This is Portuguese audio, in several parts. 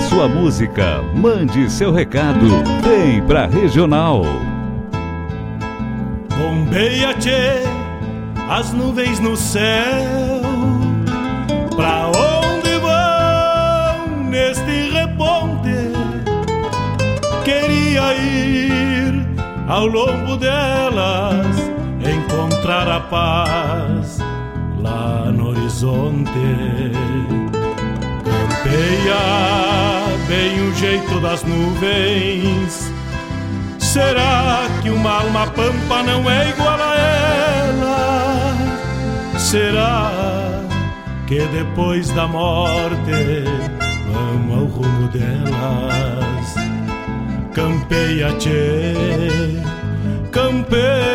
Sua música, mande seu recado, vem pra Regional. Bombeia, tchê, as nuvens no céu. Pra onde vão neste reponte? Queria ir ao longo delas, encontrar a paz lá no horizonte. Campeia bem o jeito das nuvens. Será que uma alma pampa não é igual a ela? Será que depois da morte vamos ao rumo delas? Campeia, tchê, campeia.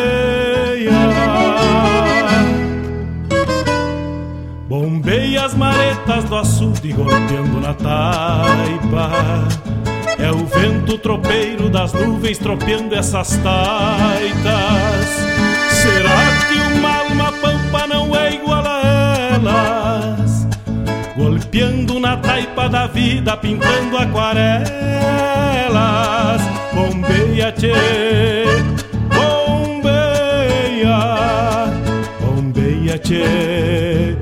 Bombeia as maretas do açude golpeando na taipa. É o vento tropeiro das nuvens tropeando essas taitas. Será que uma alma pampa não é igual a elas? Golpeando na taipa da vida, pintando aquarelas. Bombeia, tchê, bombeia, bombeia, tchê,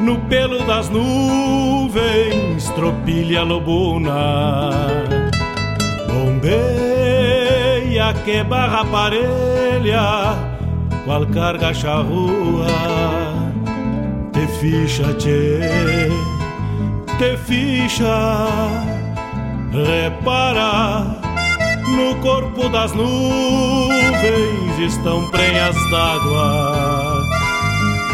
no pelo das nuvens, tropilha lobuna, bombeia que barra parelha, qual carga charrua, te ficha, tchê, te ficha, repara. No corpo das nuvens estão prenhas d'água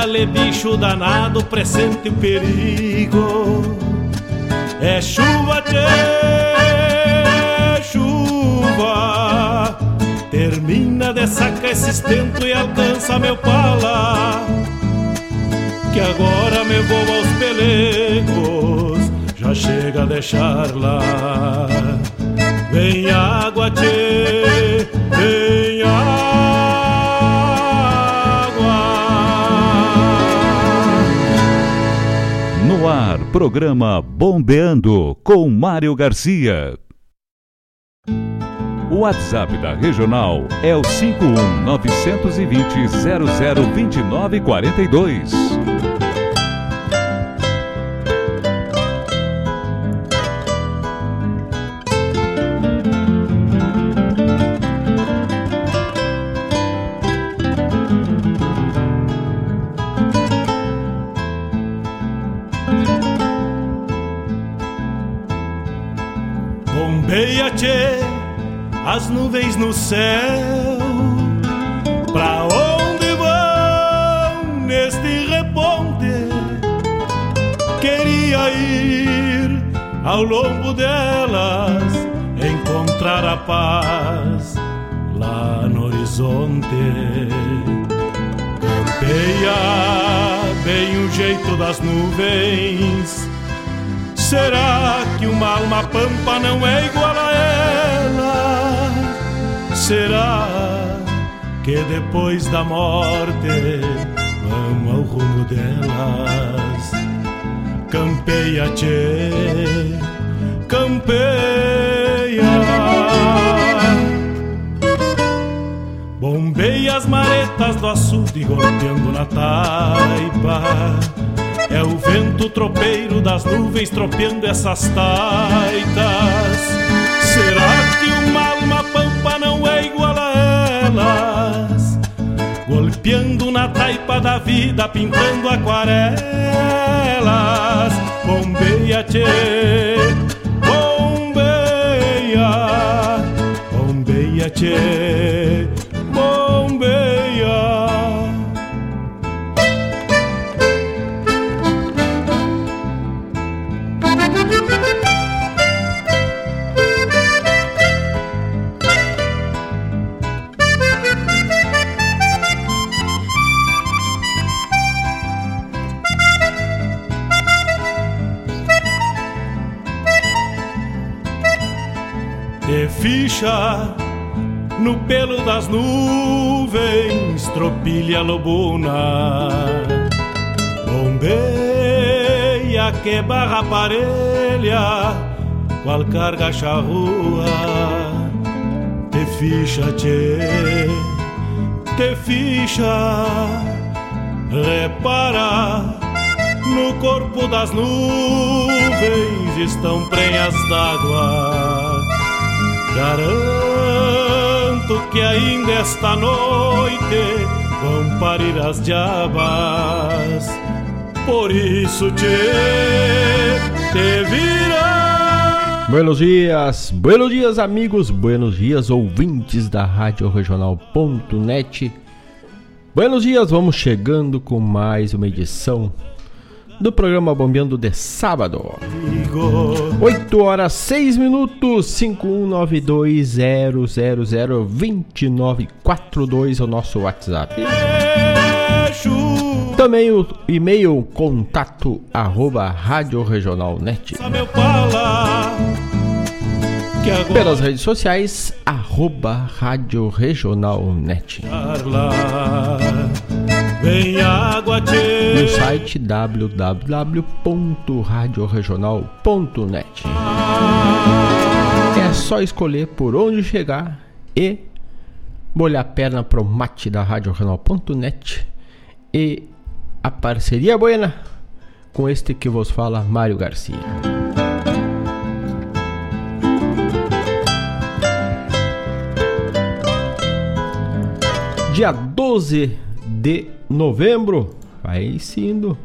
Gale, bicho danado, pressente o perigo. É chuva, tchê, chuva. Termina de sacar esse estento e alcança meu pala. Que agora me vou aos pelegos, já chega a deixar lá. Vem água, tchê, vem água. No ar, programa Bombeando com Mário Garcia. O WhatsApp da Regional é o 51 920 0029 as nuvens no céu. Pra onde vão neste reponte? Queria ir ao longo delas, encontrar a paz lá no horizonte. Campeia bem o jeito das nuvens. Será que uma alma pampa não é igual a ela? Será que depois da morte vamos ao rumo delas? Campeia, tchê, campeia. Bombeia as maretas do açude golpeando na taipa. É o vento tropeiro das nuvens tropeando essas taitas. Será que uma alma pampa não é igual a elas? Golpeando na taipa da vida, pintando aquarelas. Bombeia, tchê, bombeia, bombeia, tchê. No pelo das nuvens, tropilha lobuna. Bombeia que barra parelha, qual carga charrua. Te ficha, tchê, te ficha, repara. No corpo das nuvens estão prenhas d'água Garanto que ainda esta noite vão parir as diabas. Por isso te, te vira. Buenos dias, buenos dias amigos, buenos dias ouvintes da Rádio Regional.net. Buenos dias, vamos chegando com mais uma edição do programa Bombeando de sábado. 8 horas 6 minutos, 5192002942 é o nosso WhatsApp. Também o e-mail contato arroba Rádio Regional.net. Pelas redes sociais, arroba Rádio Regional.net. Vem água No site www.radioregional.net É só escolher por onde chegar e molhar a perna pro mate da radioregional.net e a parceria buena com este que vos fala, Mário Garcia. Dia 12 de novembro, vai indo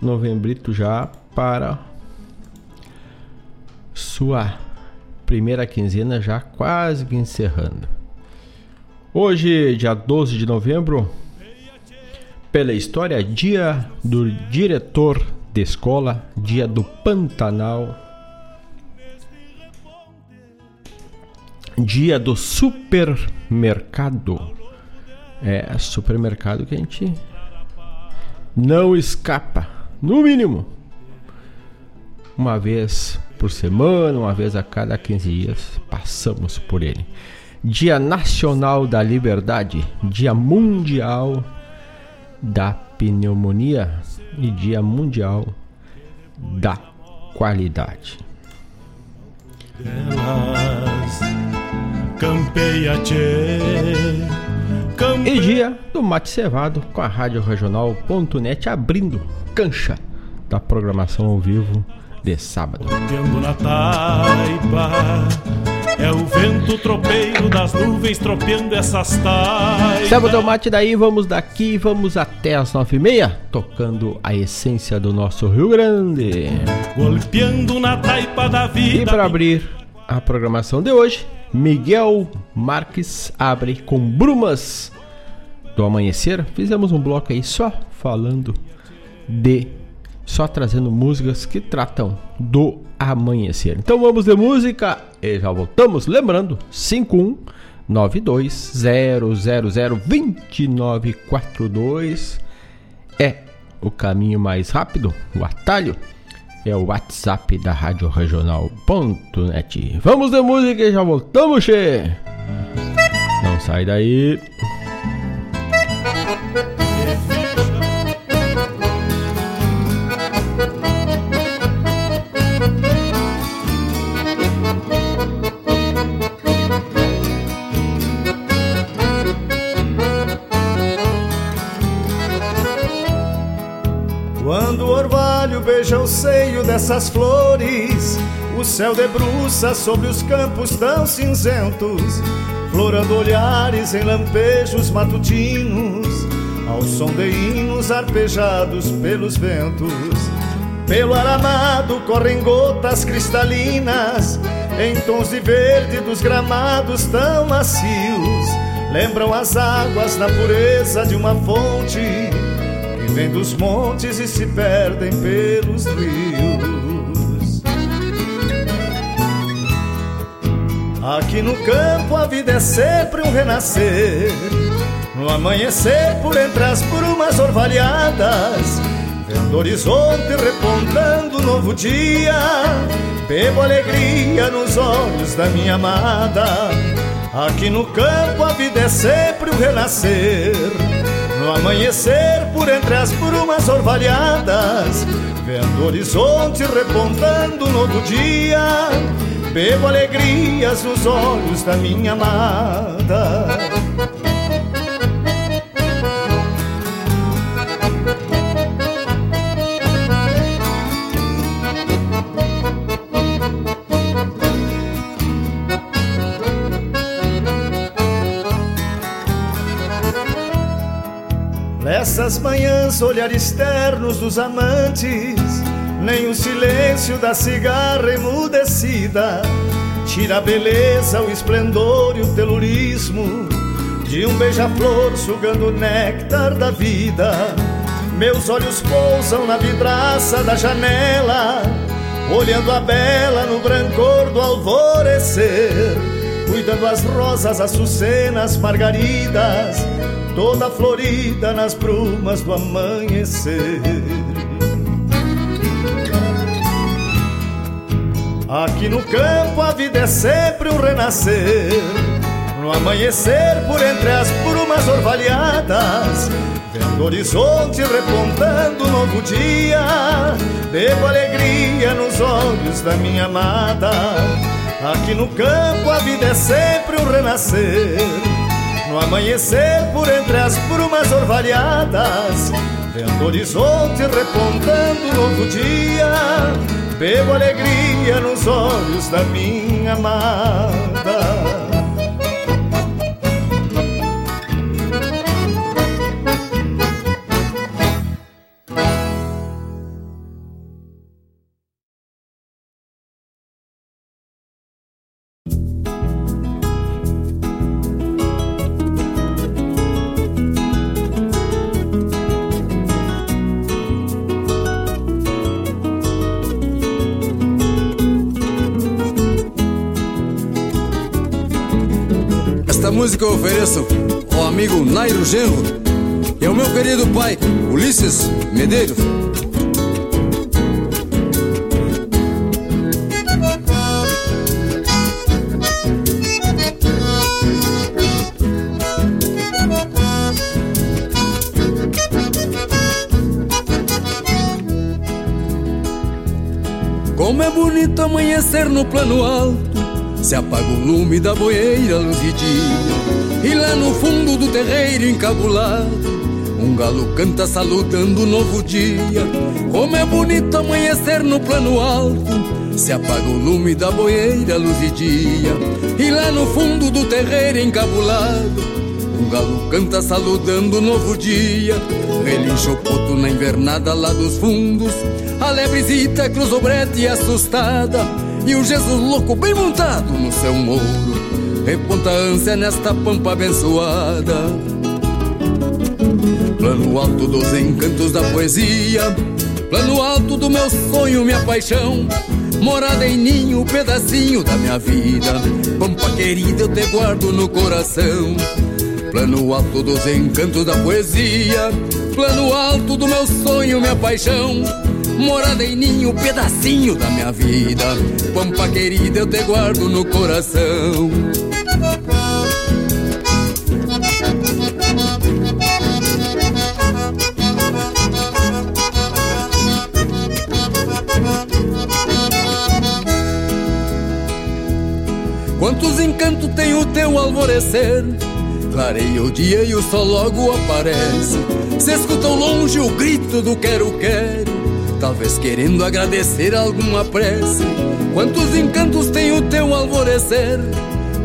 novembrito já para sua primeira quinzena já quase que encerrando. Hoje, dia 12 de novembro, pela história, dia do diretor de escola, dia do Pantanal, dia do supermercado é supermercado que a gente não escapa, no mínimo, uma vez por semana, uma vez a cada 15 dias, passamos por ele. Dia Nacional da Liberdade, Dia Mundial da Pneumonia e Dia Mundial da Qualidade. Elas campeia e dia do mate cevado com a Rádio Regional.net abrindo cancha da programação ao vivo de sábado. na taipa, é o vento tropeiro das nuvens tropeando essas taipas. Sábado o mate daí, vamos daqui, vamos até as nove e meia, tocando a essência do nosso Rio Grande. Golpeando na taipa da vida. E para abrir a programação de hoje, Miguel Marques abre com Brumas do Amanhecer. Fizemos um bloco aí só falando de. Só trazendo músicas que tratam do amanhecer. Então vamos de música e já voltamos. Lembrando, 51920002942 é o caminho mais rápido, o atalho é o WhatsApp da Rádio Regional.net. Vamos de música e já voltamos, che. Não sai daí. Seio dessas flores, o céu debruça sobre os campos tão cinzentos, florando olhares em lampejos matutinos. ao som de hinos arpejados pelos ventos. Pelo aramado correm gotas cristalinas, em tons de verde dos gramados tão macios. Lembram as águas na pureza de uma fonte vem dos montes e se perdem pelos rios. Aqui no campo a vida é sempre um renascer no amanhecer, por entre as brumas orvalhadas, vendo o horizonte repontando novo dia, bebo alegria nos olhos da minha amada. Aqui no campo a vida é sempre um renascer. No amanhecer, por entre as brumas orvalhadas, vendo o horizonte repontando novo dia, bebo alegrias nos olhos da minha amada. Nessas manhãs, olhares ternos dos amantes, nem o silêncio da cigarra emudecida tira a beleza, o esplendor e o telurismo de um beija-flor sugando o néctar da vida. Meus olhos pousam na vidraça da janela, olhando a bela no brancor do alvorecer, cuidando as rosas, açucenas, margaridas toda florida nas brumas do amanhecer. Aqui no campo a vida é sempre um renascer. No amanhecer, por entre as brumas orvalhadas, vendo o horizonte repontando um novo dia, bebo alegria nos olhos da minha amada. Aqui no campo a vida é sempre um renascer. No amanhecer, por entre as brumas orvalhadas, vendo o horizonte repontando novo dia, bebo alegria nos olhos da minha amada. Música eu ofereço ao amigo Nairo Genro e ao meu querido pai Ulisses Medeiros. Como é bonito amanhecer no plano alto se apaga o lume da boeira, luz de dia E lá no fundo do terreiro encabulado Um galo canta saludando o novo dia. Como é bonito amanhecer no plano alto Se apaga o lume da boeira, luz de dia E lá no fundo do terreiro encabulado Um galo canta saludando o novo dia. Relincha poto na invernada lá dos fundos A lebrezita cruzou brete assustada e o Jesus louco bem montado no seu mouro Reponta ânsia nesta pampa abençoada. Plano alto dos encantos da poesia Plano alto do meu sonho, minha paixão. Morada em ninho, pedacinho da minha vida Pampa querida, eu te guardo no coração. Plano alto dos encantos da poesia Plano alto do meu sonho, minha paixão Morada em ninho, pedacinho da minha vida. Pampa querida, eu te guardo no coração. Quantos encantos tem o teu alvorecer? Clareia o dia e o sol logo aparece. Se escuta longe o grito do quero-quero Talvez querendo agradecer alguma prece Quantos encantos tem o teu alvorecer?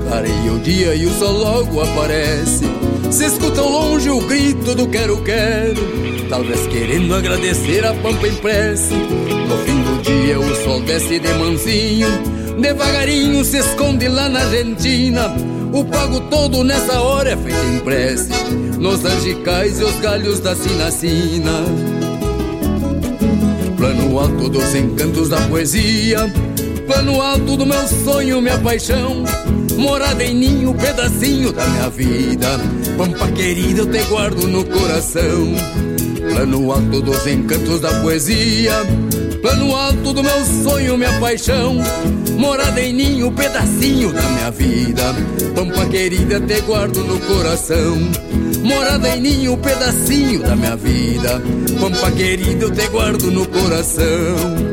Clareia o dia e o sol logo aparece. Se escuta ao longe o grito do quero-quero Talvez querendo agradecer a pampa impressa. No fim do dia o sol desce de mansinho. Devagarinho se esconde lá na Argentina. O pago todo nessa hora é feito em prece Nos angicais e os galhos da sinacina Plano alto dos encantos da poesia. Plano alto do meu sonho, minha paixão. Morada em ninho, pedacinho da minha vida. Pampa querida, eu te guardo no coração. Plano alto dos encantos da poesia Plano alto do meu sonho, minha paixão. Morada em ninho, pedacinho da minha vida. Pampa querida, te guardo no coração. Morada em ninho, pedacinho da minha vida. Pampa querida, eu te guardo no coração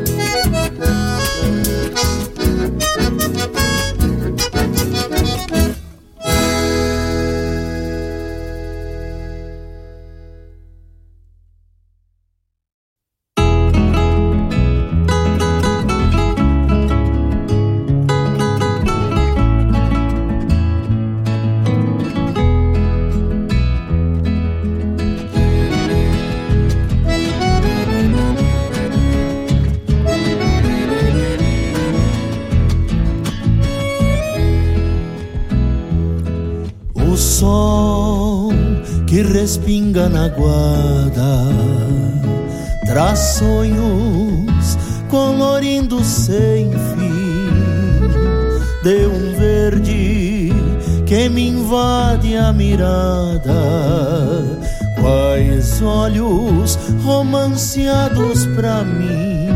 respinga na guarda, traz sonhos colorindo sem fim de um verde que me invade a mirada. Quais olhos romanceados pra mim.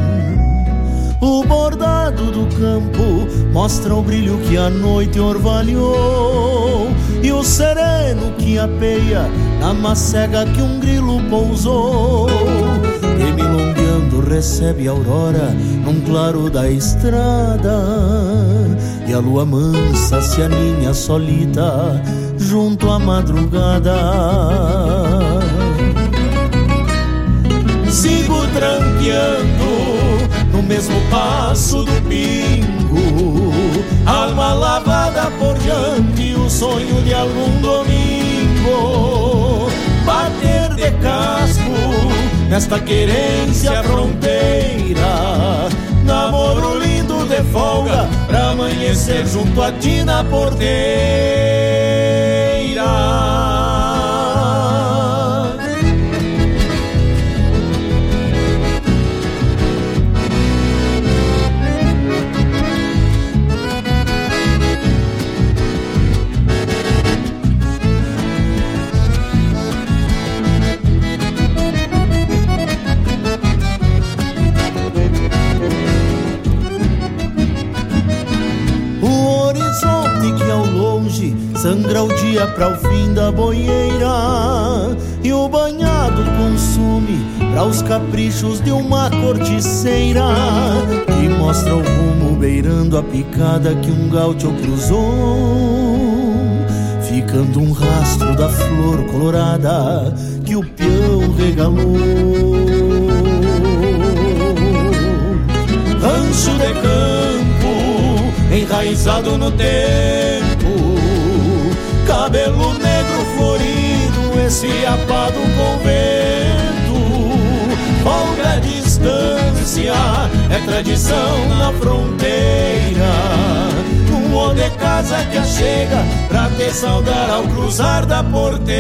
O bordado do campo mostra o brilho que a noite orvalhou e o sereno que apeia na macega que um grilo pousou. E milongueando recebe a aurora num claro da estrada. E a lua mansa se aninha solita junto à madrugada. Sigo tranqueando no mesmo passo do pingo, alma lavada por diante, o sonho de algum domingo. Bater de casco nesta querência fronteira, namoro lindo de folga pra amanhecer junto a ti na porteira. Sangra o dia para o fim da boieira e o banhado consume para os caprichos de uma corticeira que mostra o rumo beirando a picada que um gaúcho cruzou, ficando um rastro da flor colorada que o peão regalou. Rancho de campo enraizado no tempo cabelo negro florido, esse apado convento. Folga a distância, é tradição na fronteira. Um de casa que chega pra te saudar ao cruzar da porteira.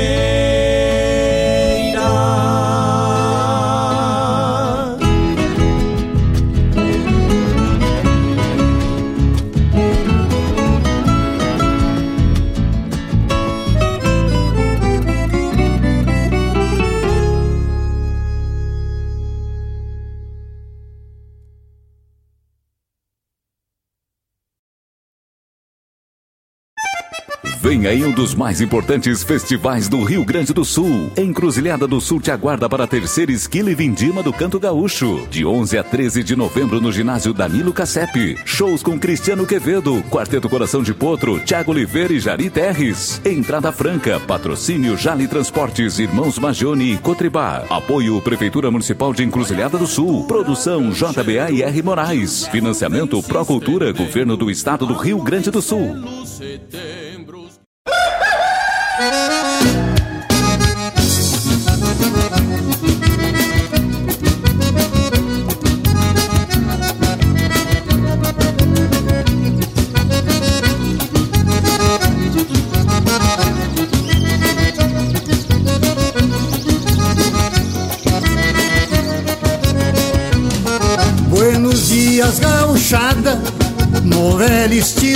Vem aí um dos mais importantes festivais do Rio Grande do Sul. Encruzilhada do Sul te aguarda para a terceira esquila e vindima do Canto Gaúcho. De 11 a 13 de novembro no ginásio Danilo Cassep. Shows com Cristiano Quevedo, Quarteto Coração de Potro, Tiago Oliveira e Jari Terres. Entrada franca, patrocínio Jali Transportes, Irmãos Magione e Cotribá. Apoio Prefeitura Municipal de Encruzilhada do Sul. Produção JBA e R Moraes. Financiamento Procultura, Governo do Estado do Rio Grande do Sul.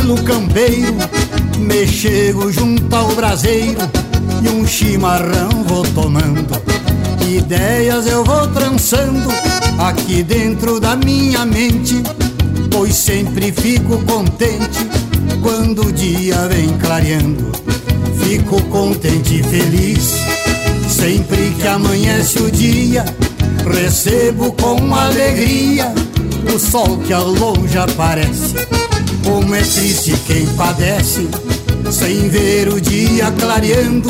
Estilo campeiro, me chego junto ao braseiro e um chimarrão vou tomando. Ideias eu vou trançando aqui dentro da minha mente, pois sempre fico contente quando o dia vem clareando. Fico contente e feliz sempre que amanhece o dia, recebo com alegria o sol que ao longe aparece. Como é triste quem padece, sem ver o dia clareando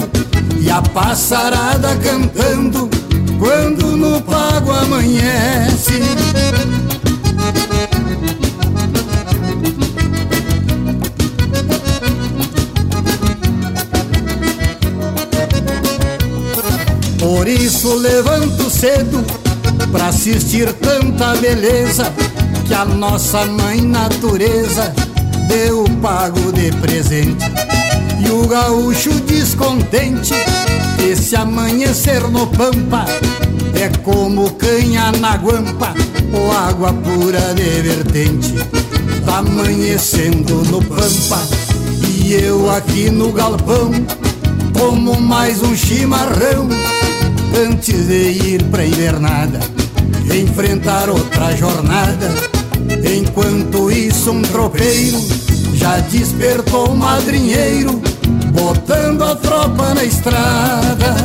e a passarada cantando quando no pago amanhece. Por isso levanto cedo pra assistir tanta beleza que a nossa mãe natureza deu pago de presente. E o gaúcho descontente, esse amanhecer no pampa é como canha na guampa ou água pura de vertente. Tá amanhecendo no pampa e eu aqui no galpão como mais um chimarrão antes de ir pra invernada, enfrentar outra jornada. Enquanto isso, um tropeiro já despertou o madrinheiro, botando a tropa na estrada.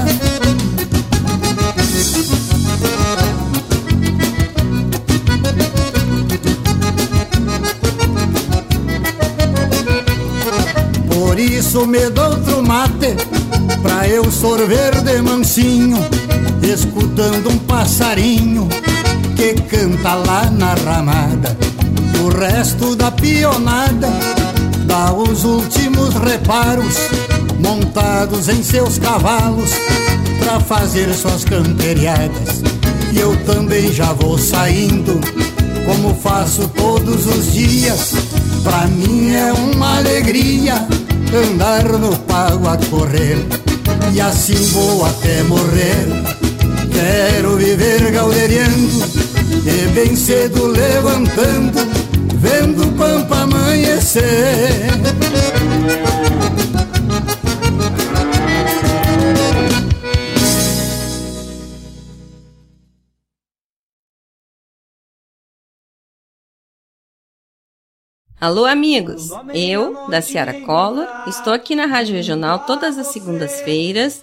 Por isso me dou outro mate Pra eu sorver de mansinho Escutando um passarinho Que canta lá na ramada O resto da pionada Dá os últimos reparos Montados em seus cavalos Pra fazer suas camperiadas. E eu também já vou saindo Como faço todos os dias. Pra mim é uma alegria andar no pago a correr. E assim vou até morrer. Quero viver gauderiando e bem cedo levantando, vendo o pampa amanhecer. Alô, amigos! Eu, da Ciara Collor, estou aqui na Rádio Regional todas as segundas-feiras,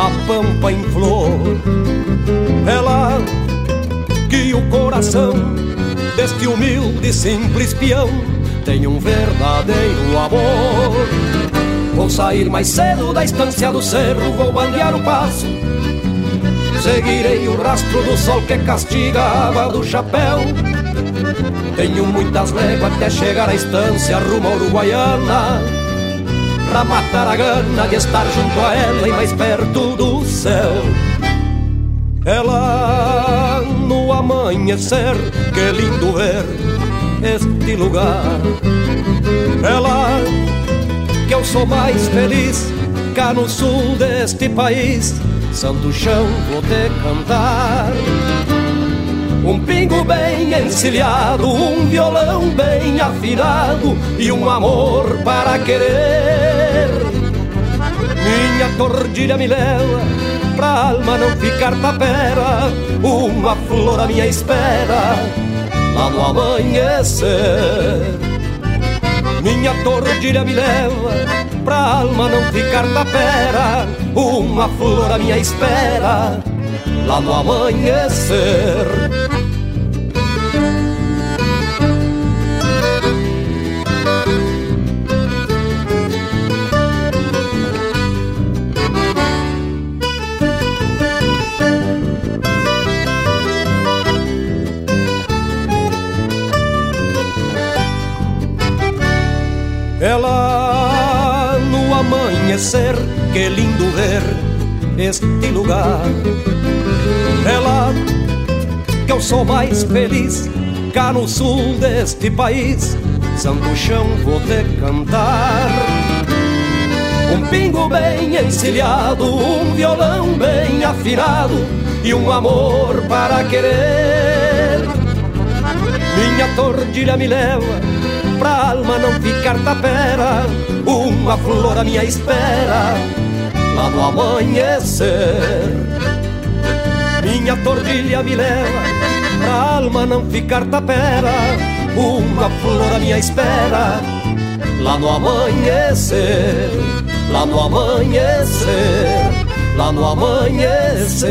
A pampa em flor. Ela que o coração deste humilde e simples peão tem um verdadeiro amor. Vou sair mais cedo da estância do cerro, vou bandear o passo. Seguirei o rastro do sol que castiga a do chapéu. Tenho muitas léguas até chegar à estância rumo à Uruguaiana Pra matar a gana de estar junto a ela e mais perto do céu. Ela no amanhecer, que lindo ver este lugar. Ela que eu sou mais feliz cá no sul deste país Santo chão vou te cantar. Um pingo bem encilhado, um violão bem afinado e um amor para querer. Minha tordilha me leva pra alma não ficar tapera, uma flor à minha espera, lá no amanhecer. Minha tordilha me leva pra alma não ficar tapera, uma flor à minha espera, lá no amanhecer. Ela no amanhecer, que lindo ver este lugar. Ela que eu sou mais feliz cá no sul deste país, santo chão vou te cantar. Um pingo bem encilhado, um violão bem afinado e um amor para querer. Minha tordilha me leva pra alma não ficar tapera, uma flor à minha espera, lá no amanhecer. Minha tordilha me leva, pra alma não ficar tapera, uma flor à minha espera, lá no amanhecer, lá no amanhecer, lá no amanhecer.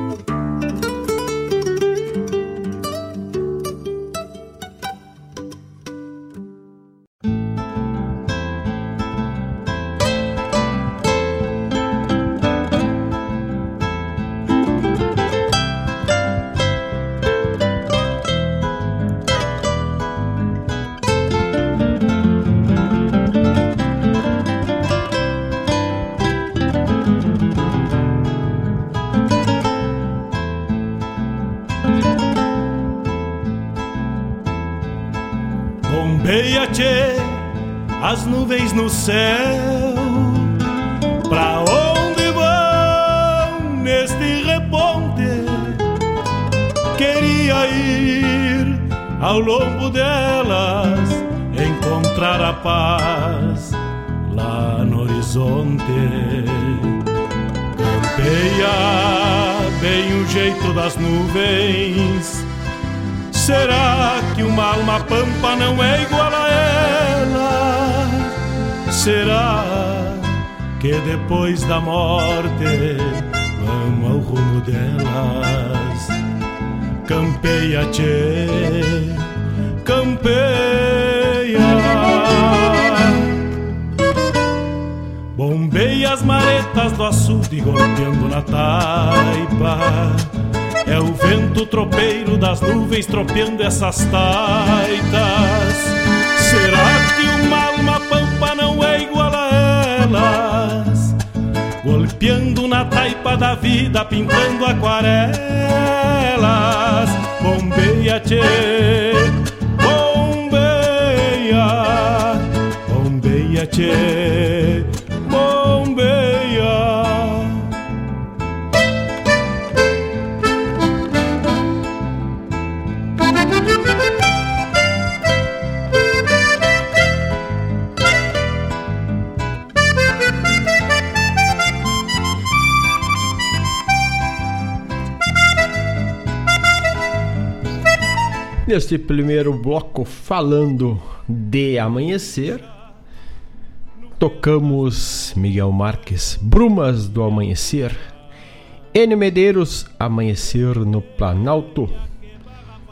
No céu. Pra onde vão neste reponte? Queria ir ao longo delas, encontrar a paz lá no horizonte. Campeia bem o jeito das nuvens. Será que uma alma pampa não é igual a ela? Será que depois da morte vamos ao rumo delas? Campeia, tchê, campeia. Bombeia as maretas do açude golpeando na taipa. É o vento tropeiro das nuvens tropeando essas taitas. Será que uma alma pampa não é igual a elas? Golpeando na taipa da vida, pintando aquarelas. Bombeia, tchê, bombeia, bombeia, tchê, Neste primeiro bloco, falando de amanhecer, tocamos Miguel Marques, Brumas do Amanhecer, N Medeiros, Amanhecer no Planalto.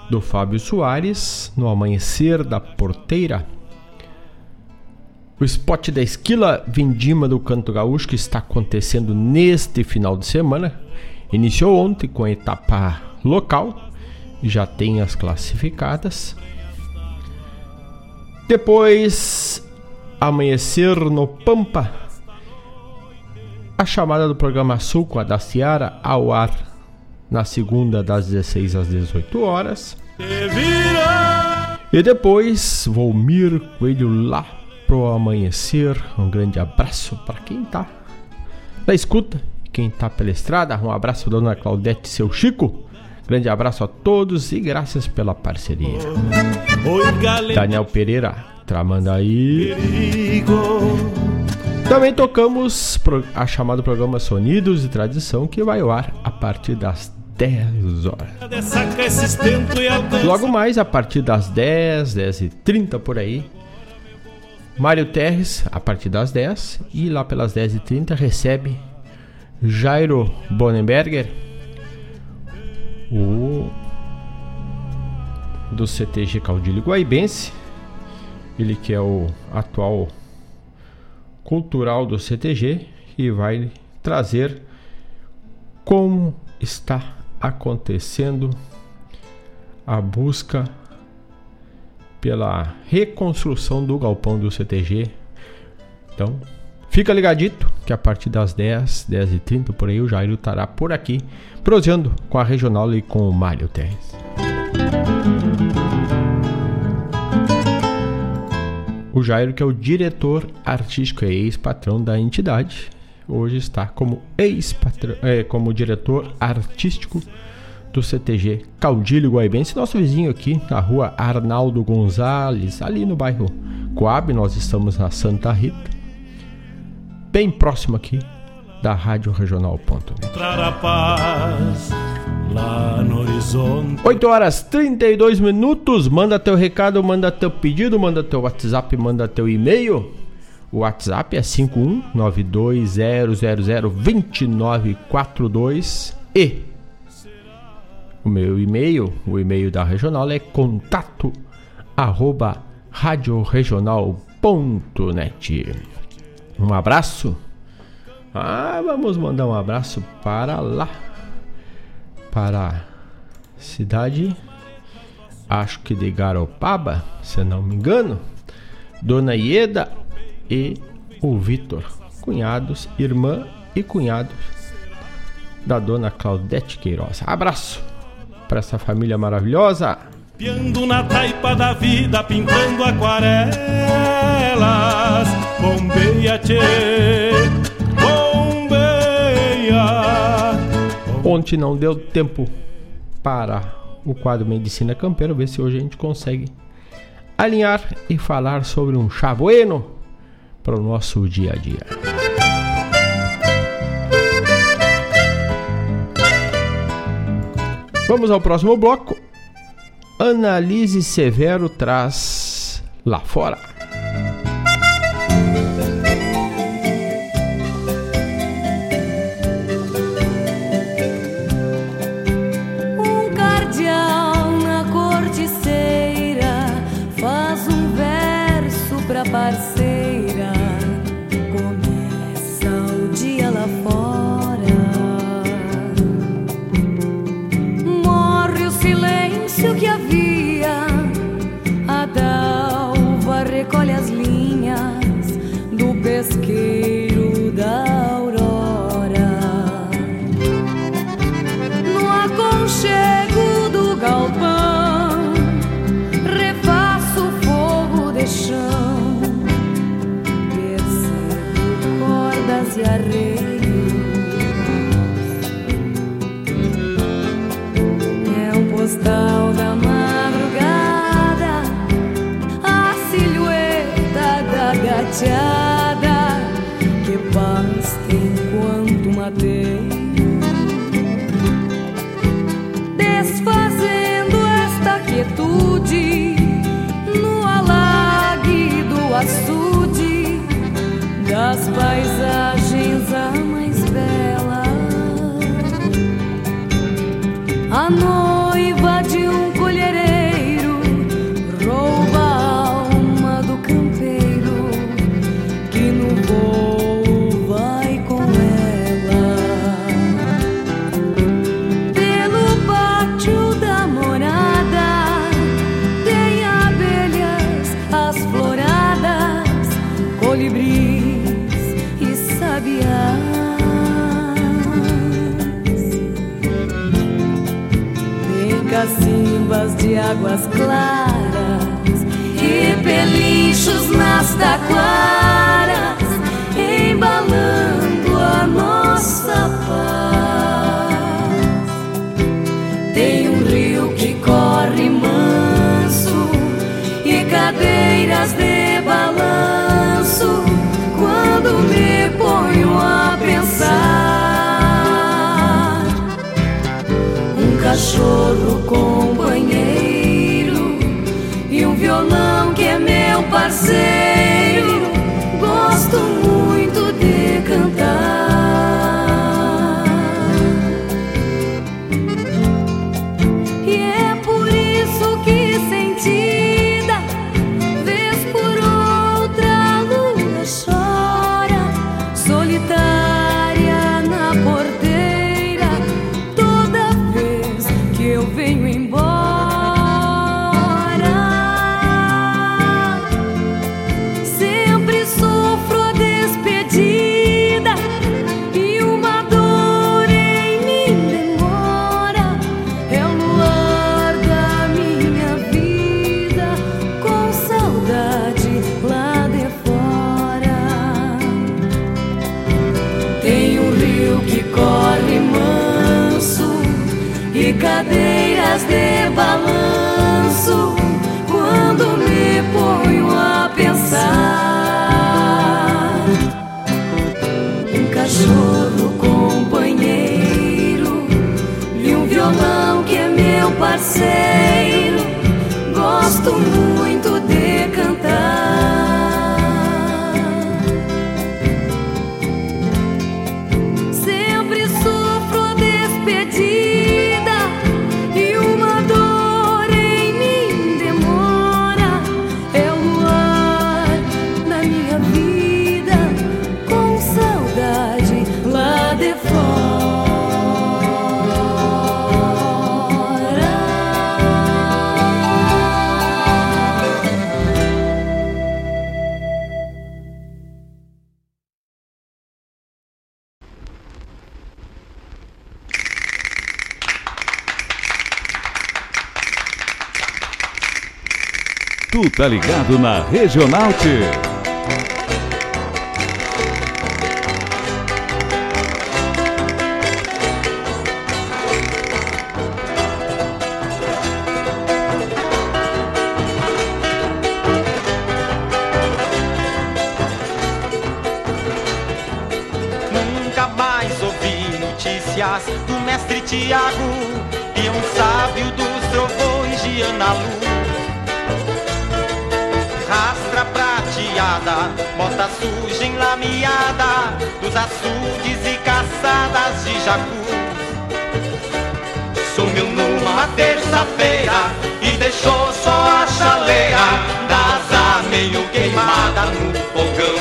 Do Fábio Soares, No Amanhecer da Porteira. O spot da Esquila Vindima do Canto Gaúcho que está acontecendo neste final de semana. Iniciou ontem com a etapa local, já tem as classificadas. Depois, Amanhecer no Pampa, a chamada do programa Sul com a da Ciara ao ar na segunda das 16 às 18 horas. E depois Volmir Coelho lá pro amanhecer. Um grande abraço para quem tá na escuta, quem tá pela estrada. Um abraço dona Claudete seu Chico. Grande abraço a todos e graças pela parceria. Daniel Pereira, tramando aí. Também tocamos a chamada programa Sonidos e Tradição, que vai ao ar a partir das 10 horas. Logo mais, a partir das 10, 10 e 30 por aí, Mário Terres, a partir das 10, e lá pelas 10 e 30 recebe Jairo Bonenberger, o do CTG Caudilho Guaibense, ele que é o atual cultural do CTG e vai trazer como está acontecendo a busca pela reconstrução do galpão do CTG. Então, fica ligadito que a partir das 10, 10 e 30 por aí o Jairo estará por aqui, prosseando com a regional e com o Mário Terres. O Jairo, que é o diretor artístico e ex-patrão da entidade, hoje está como ex-patrão, é, como diretor artístico do CTG Caudilho Guaibense, nosso vizinho aqui na rua Arnaldo Gonzalez, ali no bairro Coab, nós estamos na Santa Rita, bem próximo aqui da Rádio Regional.net. Lá no horizonte. 8 horas 32 minutos. Manda teu recado, manda teu pedido, manda teu WhatsApp, manda teu e-mail. O WhatsApp é 51920002942 e o meu e-mail, o e-mail da regional é contato arroba radioregional.net. Um abraço. Ah, vamos mandar um abraço para lá para a cidade, acho que de Garopaba, se não me engano, Dona Ieda e o Vitor, cunhados, irmã e cunhados da Dona Claudete Queiroz. Abraço para essa família maravilhosa. Piando na taipa da vida, pintando aquarelas, bombeia tchê, Ontem não deu tempo para o quadro Medicina Campeira, ver se hoje a gente consegue alinhar e falar sobre um chá bueno para o nosso dia a dia. Vamos ao próximo bloco. Analise Severo traz lá fora. postal da madrugada, a silhueta de águas claras e pelinchos nas taquaras, embalando a nossa paz. Tem um rio que corre manso e cadeiras de balanço quando me ponho a pensar. Um cachorro companheiro na Regional Sumiu numa terça-feira e deixou só a chaleira da asa meio queimada no fogão.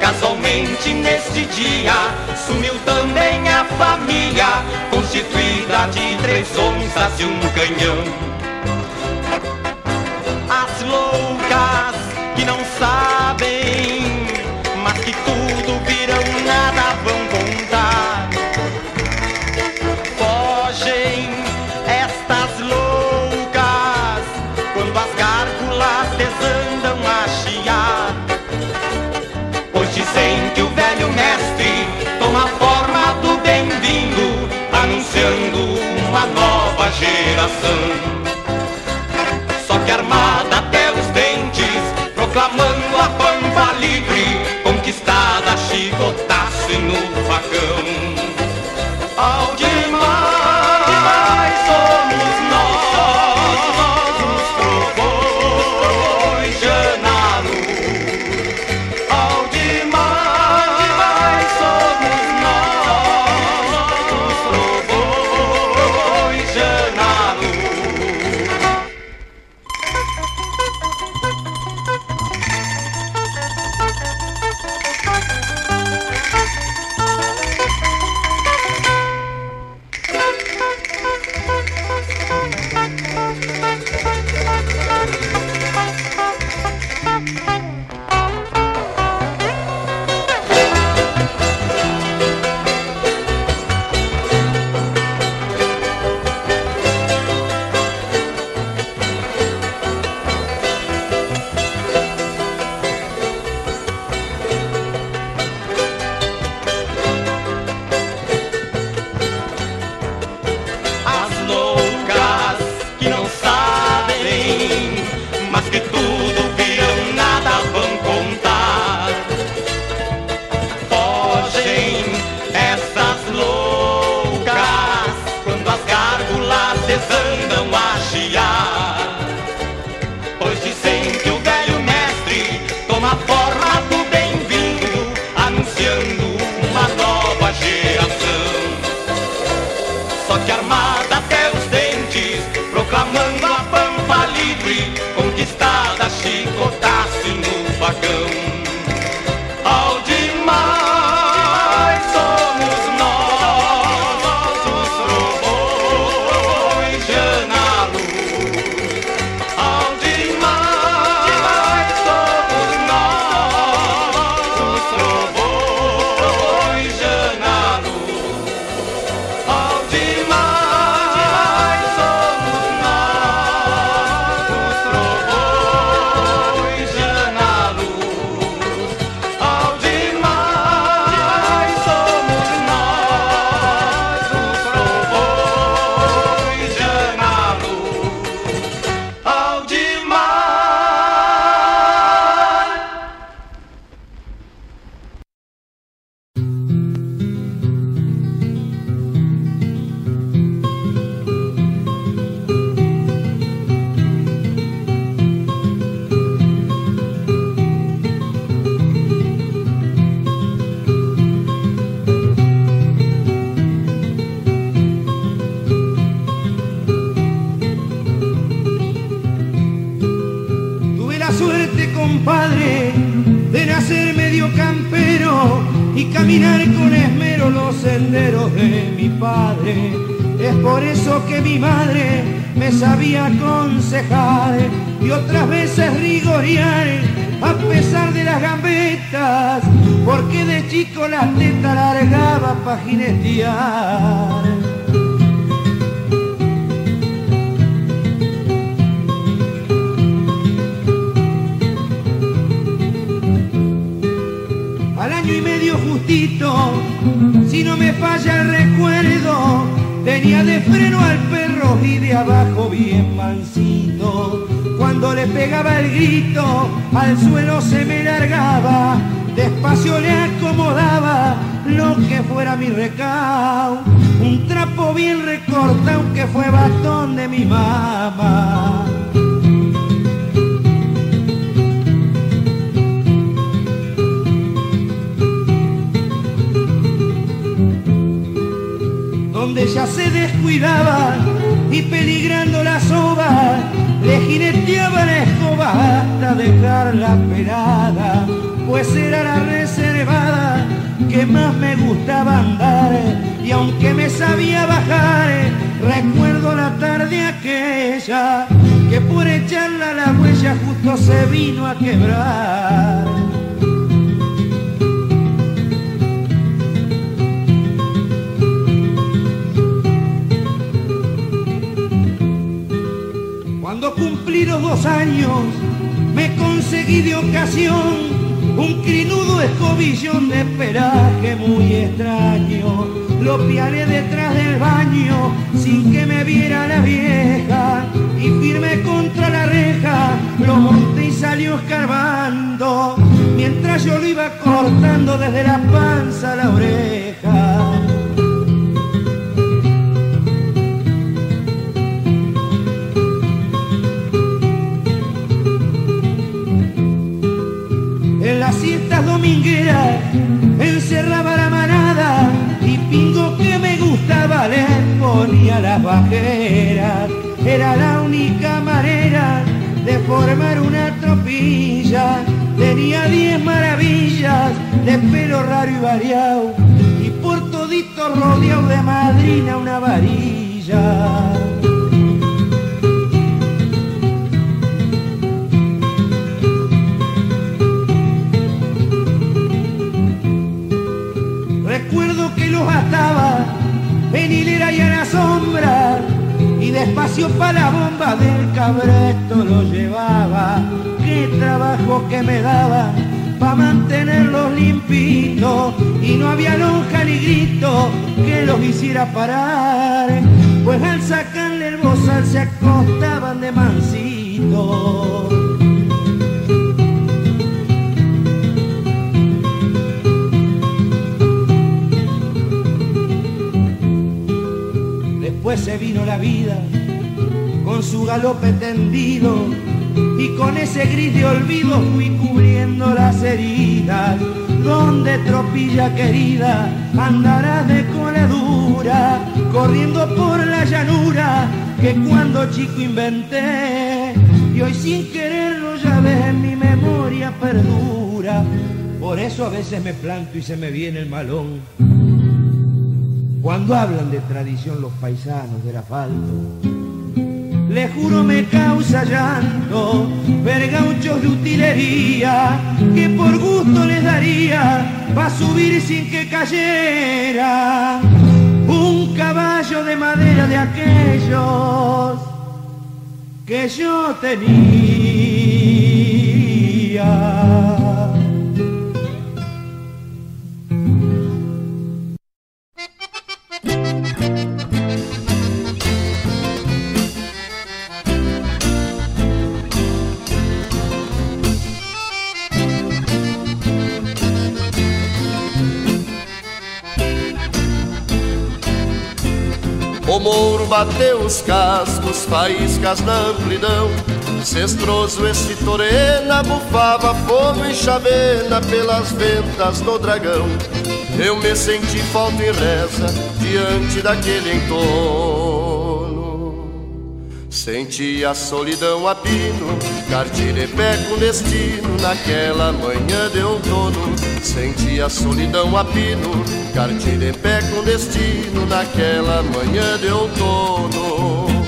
Casualmente neste dia sumiu também a família, constituída de três onças e um canhão. compadre, de nacer medio campero y caminar con esmero los senderos de mi padre. Es por eso que mi madre me sabía aconsejar y otras veces rigorear a pesar de las gambetas, porque de chico las tetas largaba para jinetear. justito, si no me falla el recuerdo, tenía de freno al perro y de abajo bien mansito. Cuando le pegaba el grito, al suelo se me largaba, despacio le acomodaba lo que fuera mi recao, un trapo bien recortado que fue bastón de mi mamá. donde ya se descuidaban y peligrando las ovas le la escoba hasta dejarla pelada, pues era la reservada que más me gustaba andar y aunque me sabía bajar, recuerdo la tarde aquella que por echarla la huella justo se vino a quebrar. cumplidos dos años, me conseguí de ocasión un crinudo escobillón de peraje muy extraño. Lo piaré detrás del baño sin que me viera la vieja y firme contra la reja lo monté y salió escarbando mientras yo lo iba cortando desde la panza a la oreja. encerraba la manada y pingo que me gustaba le ponía las vaqueras. Era la única manera de formar una tropilla. Tenía diez maravillas de pelo raro y variado y por todito rodeado de madrina una varilla. nos bastaba en hilera y a la sombra y despacio para la bomba del cabresto lo llevaba. Qué trabajo que me daba para mantenerlos limpitos y no había lonja ni grito que los hiciera parar, pues al sacarle el bozal se acostaban de mansito. se vino la vida con su galope tendido y con ese gris de olvido fui cubriendo las heridas. Donde tropilla querida andarás de coladura corriendo por la llanura que cuando chico inventé y hoy sin quererlo ya ves mi memoria perdura. Por eso a veces me planto y se me viene el malón cuando hablan de tradición los paisanos del asfalto, le juro me causa llanto ver gauchos de utilería que por gusto les daría pa' subir sin que cayera un caballo de madera de aquellos que yo tenía. Bateu os cascos, faíscas na amplidão. Cestroso esse torena, bufava fogo e chavena Pelas ventas do dragão. Eu me senti falta e reza diante daquele entorno Senti a solidão a pino, pé com destino naquela manhã de outono. Senti a solidão a pino, pé com destino naquela manhã de outono.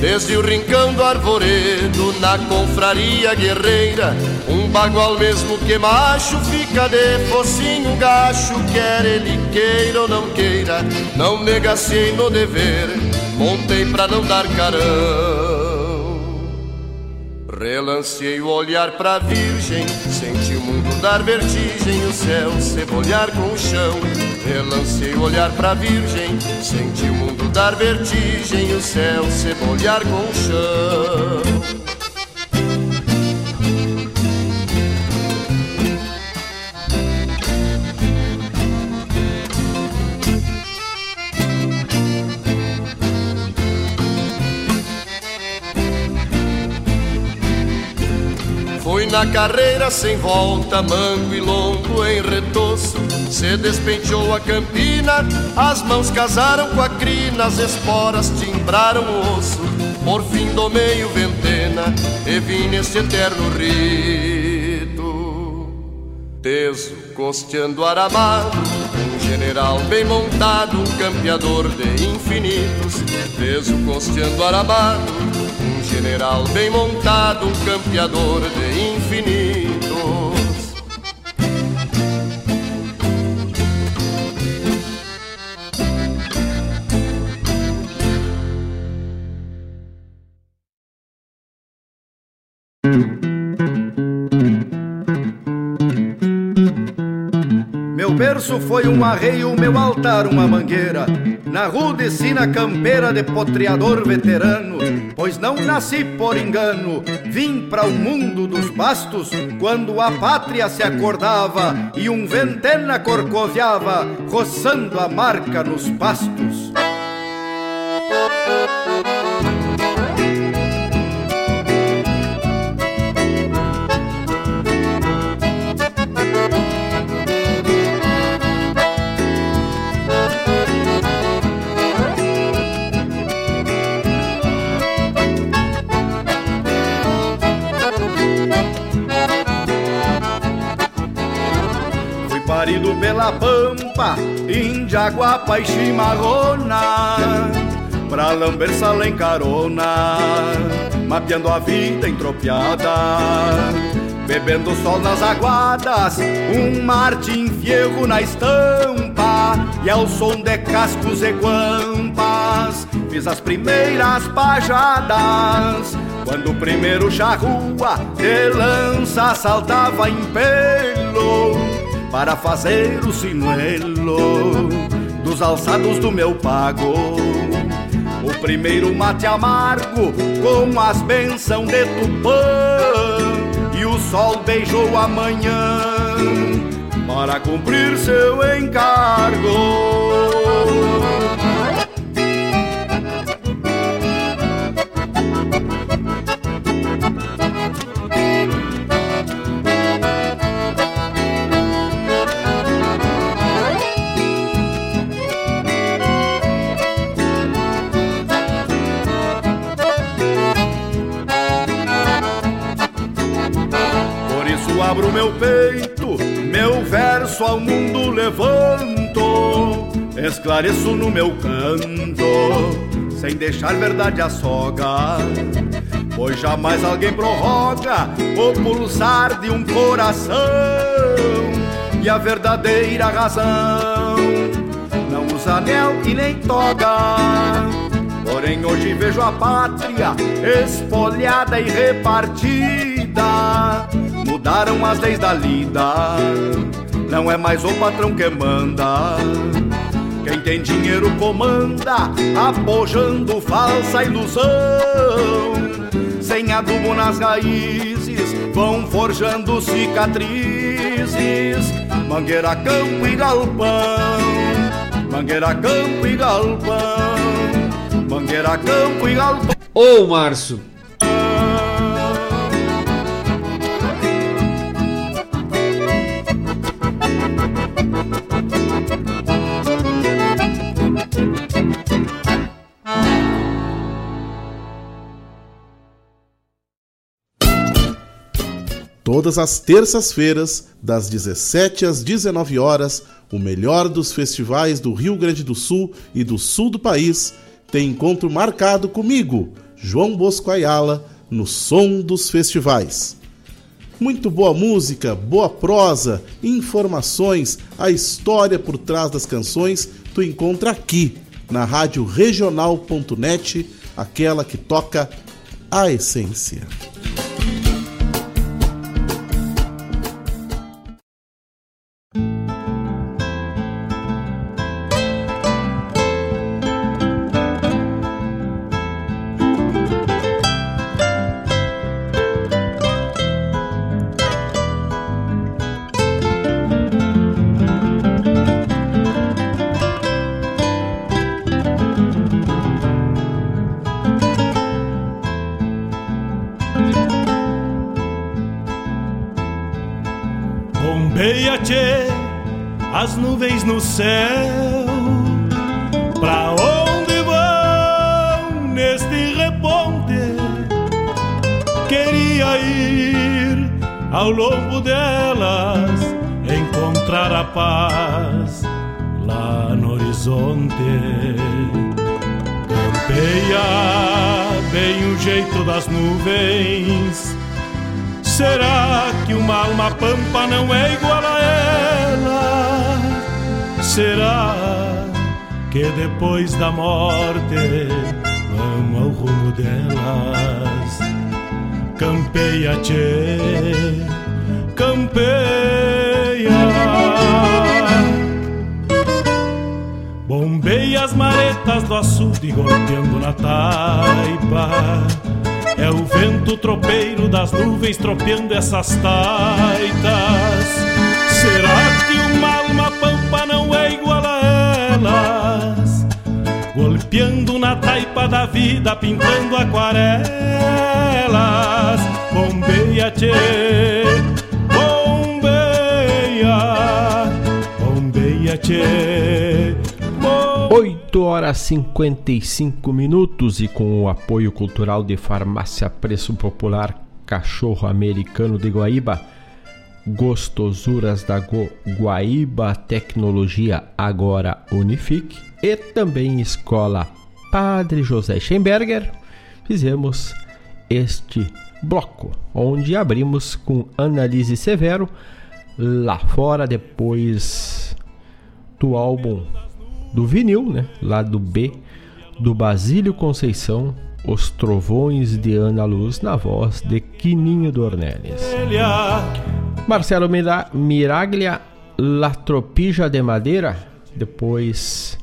Desde o rincão do arvoredo, na confraria guerreira, um bagual mesmo que macho fica de focinho gacho, quer ele queira ou não queira, não negaciei no dever, montei pra não dar carão. Relancei o olhar pra virgem, senti o mundo dar vertigem, o céu cebolhar com o chão. Relancei o olhar pra virgem, senti o mundo dar vertigem, o céu cebolhar com o chão. na carreira sem volta, mango e longo em retoço. Se despenteou a campina, as mãos casaram com a crina, as esporas timbraram o osso. Por fim domei o ventena e vim nesse eterno rito. Teso, costeando aramado, um general bem montado, um campeador de infinitos. Teso, costeando aramado, general bem montado, um campeador de infinitos. Foi um arreio, meu altar uma mangueira. Na rude sina campeira de potreador veterano, pois não nasci por engano, vim para o mundo dos bastos. Quando a pátria se acordava e um ventena corcoviava, roçando a marca nos pastos. Pela pampa, Indiaguapa e Chimarrona, pra lamber sala em carona, mapeando a vida entropiada, bebendo sol nas aguadas, um Martin Fierro na estampa, e ao som de cascos e guampas, fiz as primeiras pajadas, quando o primeiro charrua de lança saltava em pelo para fazer o sinuelo dos alçados do meu pago. O primeiro mate amargo com as bênçãos de Tupã e o sol beijou a manhã para cumprir seu encargo. Meu peito, meu verso ao mundo levanto, esclareço no meu canto, sem deixar verdade a soga. Pois jamais alguém prorroga o pulsar de um coração e a verdadeira razão não usa anel e nem toga. Porém hoje vejo a pátria espolhada e repartida. Mudaram as leis da lida, não é mais o patrão que manda. Quem tem dinheiro comanda, apojando falsa ilusão. Sem adubo nas raízes, vão forjando cicatrizes. Mangueira, campo e galpão, mangueira, campo e galpão, mangueira, campo e galpão. Ô, Março, Todas as terças-feiras, das 17 às 19 horas, o melhor dos festivais do Rio Grande do Sul e do sul do país tem encontro marcado comigo, João Bosco Ayala, no Som dos Festivais. Muito boa música, boa prosa, informações, a história por trás das canções tu encontra aqui na rádio regional.net, aquela que toca a essência. Ao longo delas, encontrar a paz lá no horizonte. Campeia bem o jeito das nuvens Será que uma alma pampa não é igual a ela? Será que depois da morte vamos ao rumo delas? Campeia, tchê, campeia. Bombeia as maretas do açude golpeando na taipa é o vento tropeiro das nuvens tropeando essas taitas. Será que uma Golpeando na taipa da vida, pintando aquarelas. Bombeia, tchê, bombeia, bombeia, tchê. 8 horas 55 minutos e com o apoio cultural de Farmácia Preço Popular Cachorro Americano de Guaíba, Gostosuras da Go Guaíba Tecnologia Agora Unifique e também Escola Padre José Schemberger, fizemos este bloco, onde abrimos com Analise Severo lá fora depois do álbum do vinil, né? Lado B do Basílio Conceição, Os Trovões de Ana Luz, na voz de Quininho Dornelles. Marcelo Mira Miraglia, La Tropija de Madeira, depois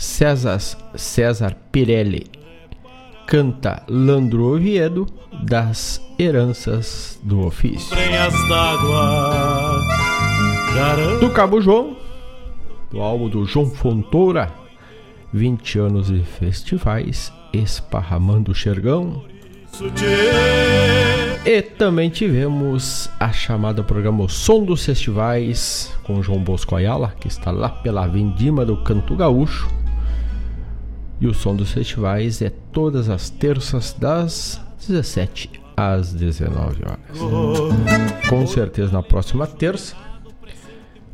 César, César Pirelli canta Landro Oviedo das Heranças do Ofício. Do Cabo João, do álbum do João Fontoura, 20 anos de festivais, Esparramando o Xergão. E também tivemos a chamada programa o Som dos Festivais com João Bosco Ayala, que está lá pela Vindima do Canto Gaúcho. E o Som dos Festivais é todas as terças das 17 às 19 horas. Com certeza na próxima terça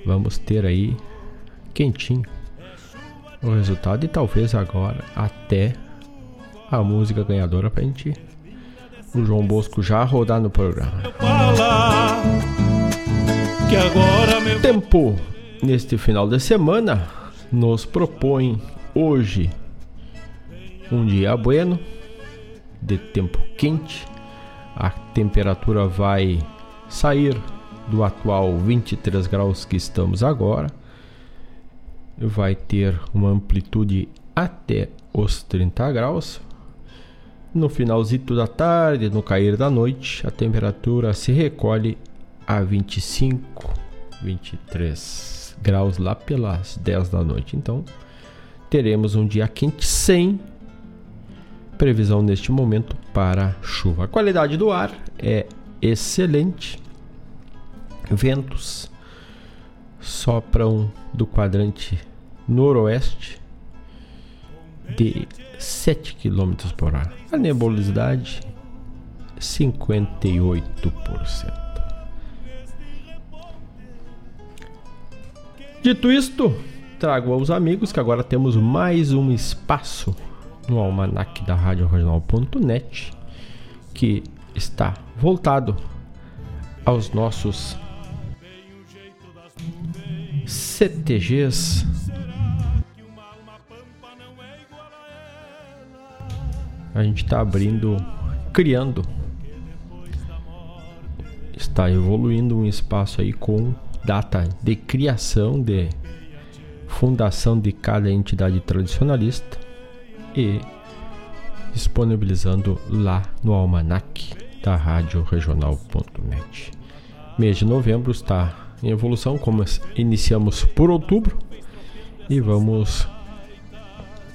vamos ter aí quentinho o resultado e talvez agora até a música ganhadora pra gente o João Bosco já rodar no programa. Tempo neste final de semana nos propõe hoje um dia bueno de tempo quente. A temperatura vai sair do atual 23 graus que estamos agora. Vai ter uma amplitude até os 30 graus. No finalzito da tarde, no cair da noite, a temperatura se recolhe a 25, 23 graus lá pelas 10 da noite. Então, teremos um dia quente sem previsão neste momento para chuva. A qualidade do ar é excelente. Ventos sopram do quadrante noroeste de 7 km por hora. A nebulosidade 58%. Dito isto, trago aos amigos que agora temos mais um espaço no almanac da Rádio Regional.net que está voltado aos nossos CTGs a gente está abrindo, criando, está evoluindo um espaço aí com data de criação, de fundação de cada entidade tradicionalista e disponibilizando lá no almanac da Rádio Regional.net. Mês de novembro está em evolução, como iniciamos por outubro, e vamos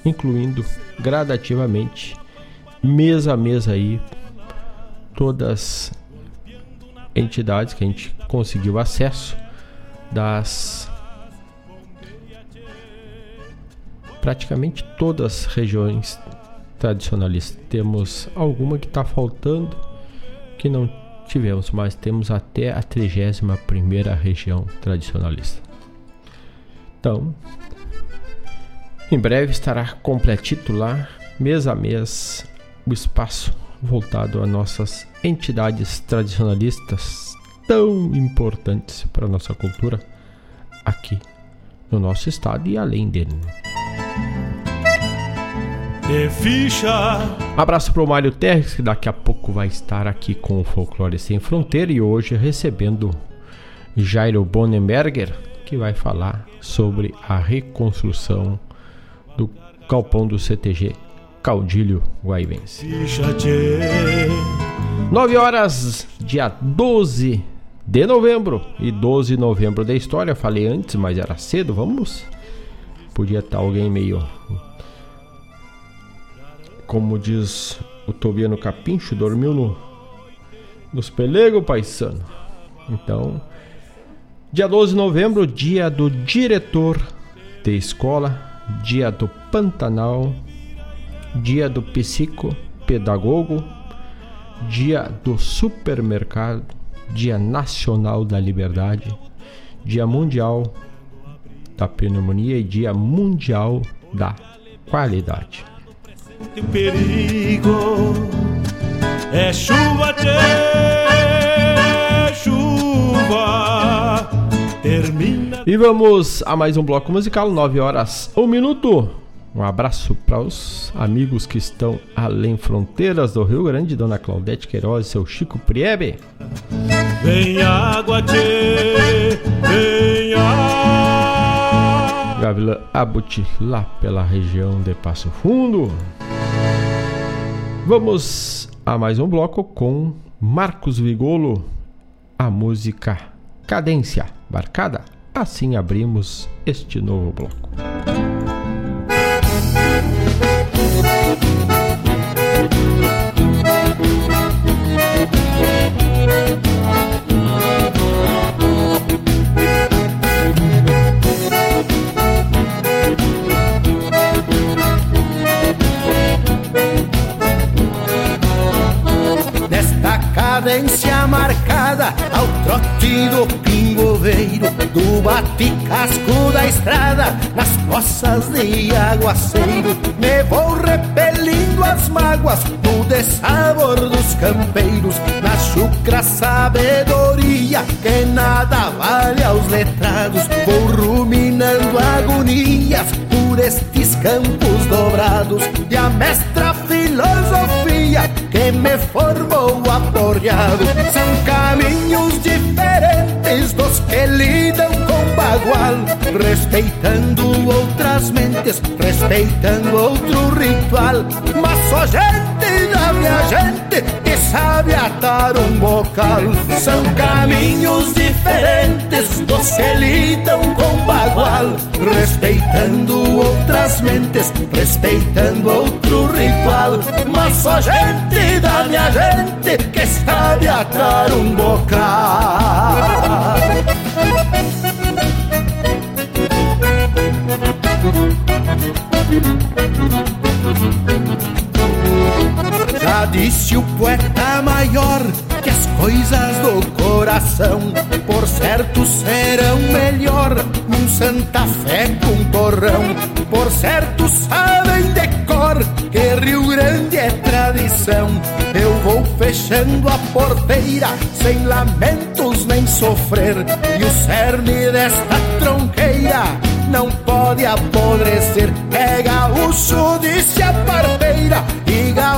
incluindo gradativamente mês a mês aí todas entidades que a gente conseguiu acesso das praticamente todas as regiões tradicionalistas. Temos alguma que está faltando que não tivemos, mas temos até a 31 primeira região tradicionalista. Então, em breve estará completito lá, mês a mês, o espaço voltado a nossas entidades tradicionalistas tão importantes para a nossa cultura aqui no nosso estado e além dele. De ficha. Abraço para o Mário Terres, que daqui a pouco vai estar aqui com o Folclore Sem Fronteira e hoje recebendo Jairo Bonenberger, que vai falar sobre a reconstrução do galpão do CTG Caudilho Guaivense. 9 horas, dia 12 de novembro e 12 de novembro da história. Falei antes, mas era cedo, vamos. Podia estar alguém meio. Como diz o Tobiano Capincho, dormiu no, nos pelegos, paisano. Então, dia 12 de novembro, dia do diretor de escola, dia do Pantanal Dia do Psicopedagogo, Dia do Supermercado, Dia Nacional da Liberdade, Dia Mundial da Pneumonia e Dia Mundial da Qualidade. Tem perigo é chuva, tchê, chuva. Termina. E vamos a mais um bloco musical, 9 horas, 1 minuto. Um abraço para os amigos que estão além fronteiras do Rio Grande, Dona Claudete Queiroz e seu Chico Priebe. Vem água, tchê, vem água. Gavilã Abuti, lá pela região de Passo Fundo. Vamos a mais um bloco com Marcos Vigolo, a música Cadência Barcada. Assim abrimos este novo bloco. Cadência marcada ao trote do pingoveiro, do bate-casco da estrada, nas poças de aguaceiro. Me vou repelindo as mágoas no dessabor dos campeiros, na chucra sabedoria que nada vale aos letrados. Vou ruminando agonias por estes campos dobrados e a mestra filosofia que me formou aporreado são caminhos diferentes dos que lidam com bagual, respeitando outras mentes, respeitando outro ritual, mas só gente minha gente que sabe atar um bocal. São caminhos diferentes dos que lidam com bagual, respeitando outras mentes, respeitando outro ritual, mas só gente da minha gente que sabe atar um bocal. Disse o poeta maior que as coisas do coração, por certo, serão melhor num Santa Fé com torrão. Por certo, sabem de cor que Rio Grande é tradição. Eu vou fechando a porteira sem lamentos nem sofrer, e o cerne desta tronqueira não pode apodrecer. É gaúcho, disse a parteira,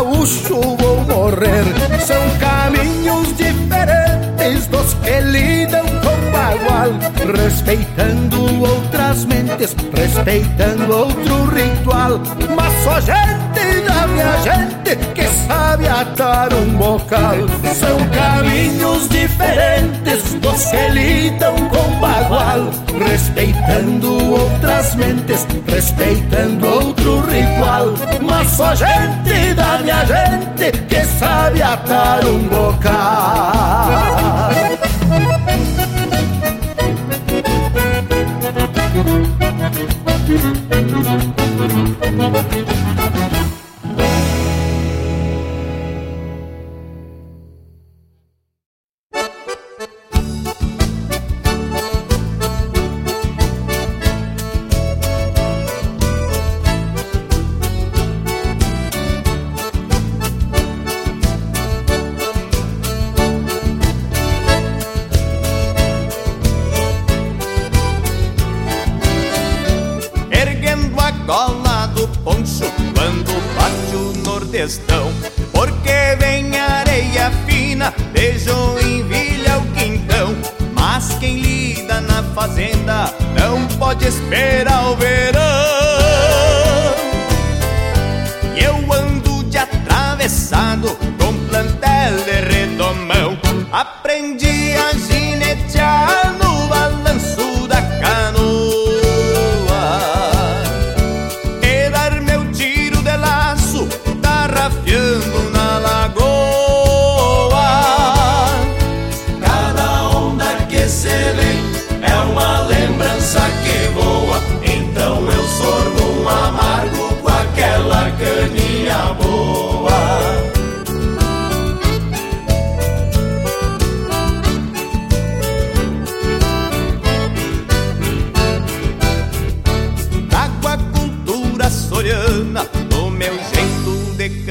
gaúcho vou morrer. São caminhos diferentes dos que lidam com bagual, respeitando outras mentes, respeitando outro ritual. Mas só gente minha gente que sabe atar um bocal. São caminhos diferentes dos que lidam com bagual, respeitando outras mentes, respeitando outro ritual. Mas só gente da minha gente que sabe atar um bocal. erguendo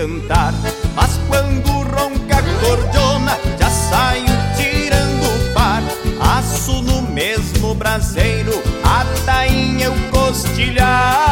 cantar. Mas quando ronca a cordiona, já saio tirando o par. Aço no mesmo braseiro, a tainha eu costilhar.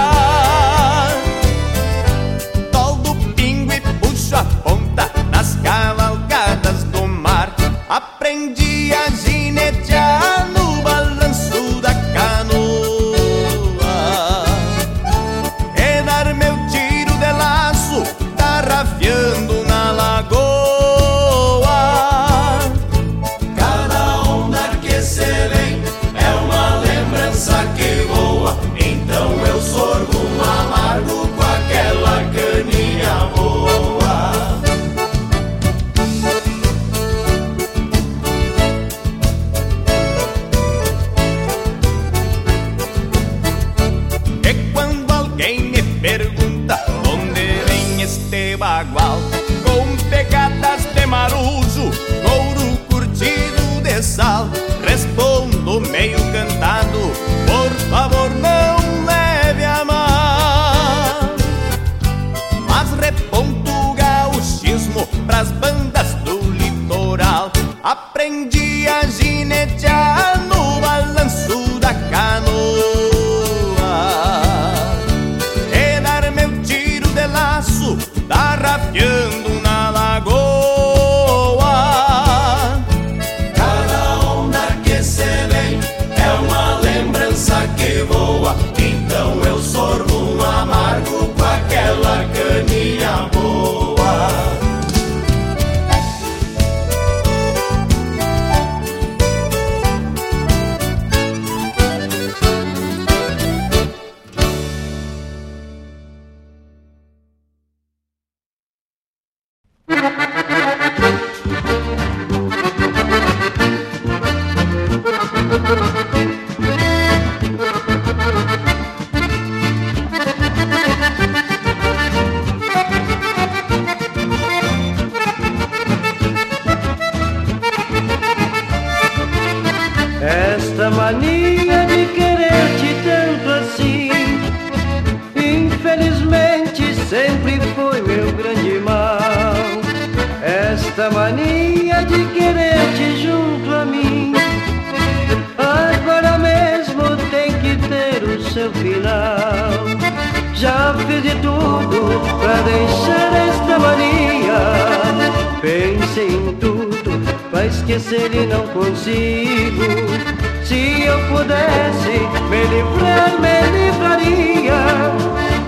Pudesse me livrar, me livraria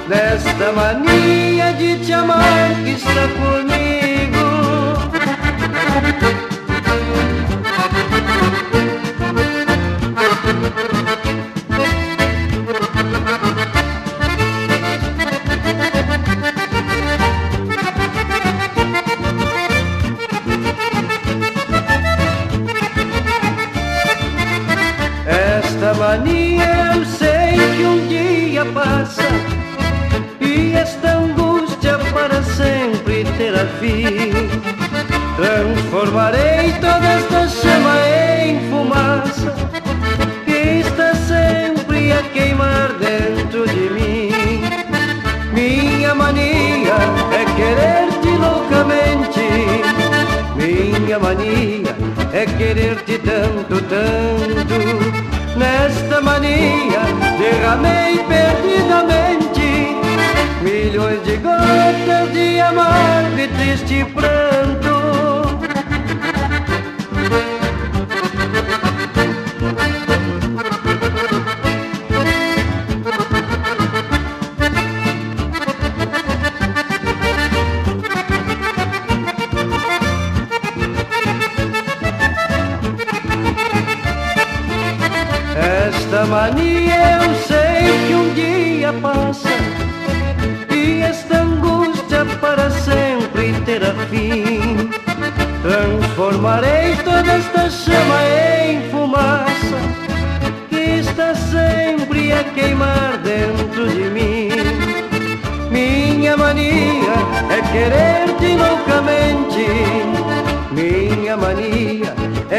desta mania de te amar que está comigo. Transformarei toda esta chama em fumaça Que está sempre a queimar dentro de mim Minha mania é querer-te loucamente Minha mania é querer-te tanto, tanto. Nesta mania derramei perdidamente Milhões de gotas de amargo e triste pranto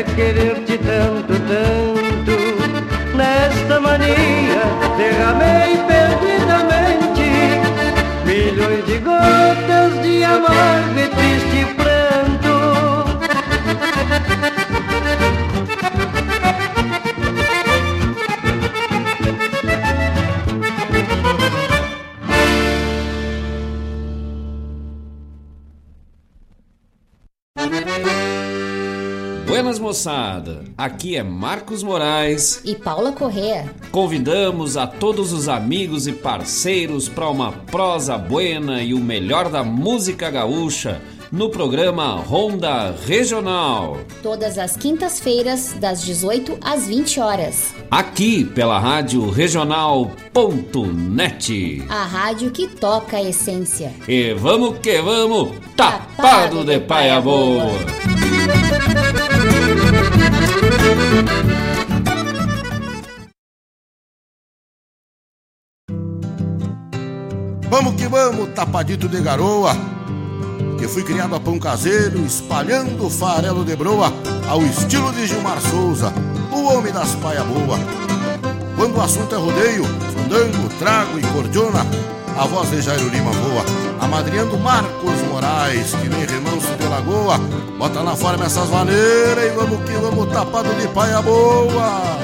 mania é aqui é Marcos Moraes e Paula Correa. Convidamos a todos os amigos e parceiros para uma prosa buena e o melhor da música gaúcha no programa Ronda Regional. Todas as quintas-feiras, das 18 às 20 horas. Aqui pela Rádio Regional.net. A rádio que toca a essência. E vamos que vamos, tapado de paia boa. Vamos tapadito de garoa. que fui criado a pão caseiro, espalhando farelo de broa, ao estilo de Gilmar Souza, o homem das paia boa. Quando o assunto é rodeio, fandango, trago e cordiona, a voz de Jairo Lima voa, amadrinhando Marcos Moraes, que nem remanso de lagoa. Bota na forma essas maneiras e vamos que vamos tapado de paia boa.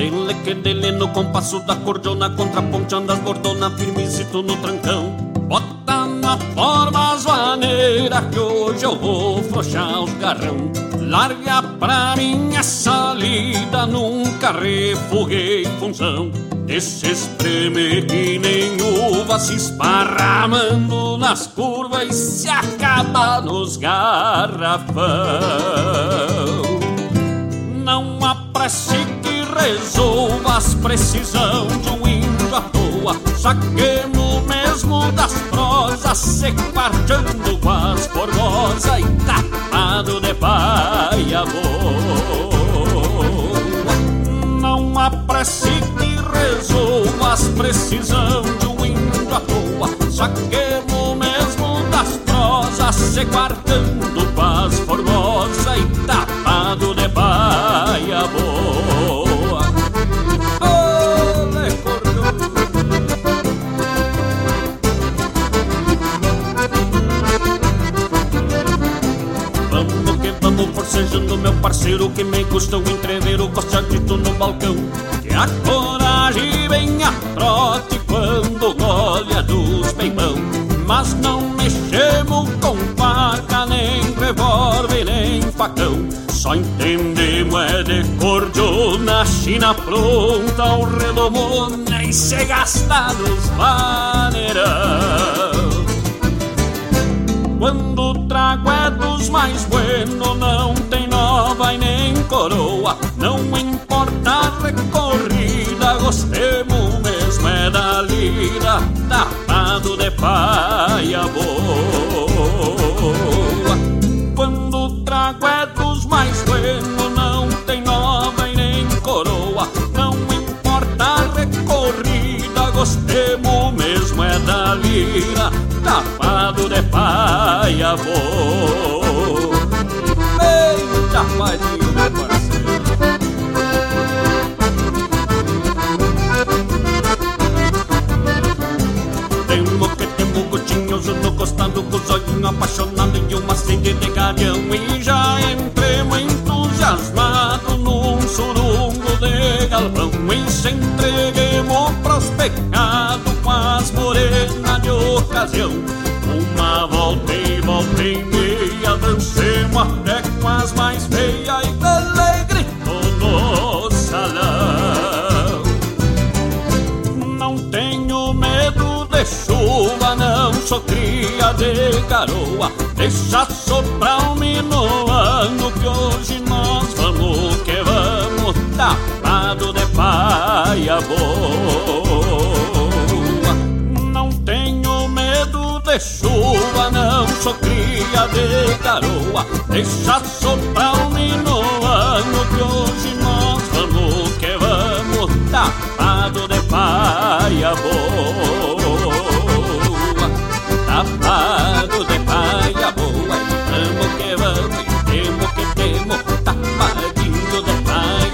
Dele que dele no compasso da cordiona Contraponteando as bordona firmezito no trancão. Bota na forma as maneiras Que hoje eu vou frouxar os garrão. Larga pra mim essa lida Nunca refoguei função. Esse espreme que nem uva Se esparramando nas curvas E se acaba nos garrafão. Não apresse as precisão de um índio à toa. Saquemos mesmo das prosas, se quarteando com as formosas e tapado de paia boa. Não apresse que resolva as precisão de um índio à toa. Saquemos mesmo das prosas, se quarteando com as formosas e tapado de paia boa. Parceiro Que me custou entrever o costadito no balcão. Que a coragem vem a trote quando olha dos peimão. Mas não mexemos com faca, nem revólver, nem facão. Só entendemos é de cordiona, china pronta, o redomona E se gasta nos vaneirão. Quando trago é dos mais buenos, não tem e nem coroa. Não importa a recorrida, gostemos mesmo é da lida, tapado de paia boa. Quando o trago é dos mais buenos, não tem nova e nem coroa. Não importa a recorrida, gostemos mesmo é da lira, tapado de paia boa. Meu parceiro. Temo que temo gotinhos no costado Com os olhinhos apaixonados e uma sede de garião cria de garoa. Deixa soprar um minuano que hoje nós vamos que vamos. Tapado de paia boa. Não tenho medo de chuva, não sou cria de garoa. Deixa soprar um minuano que hoje nós vamos que vamos. Tapado de paia boa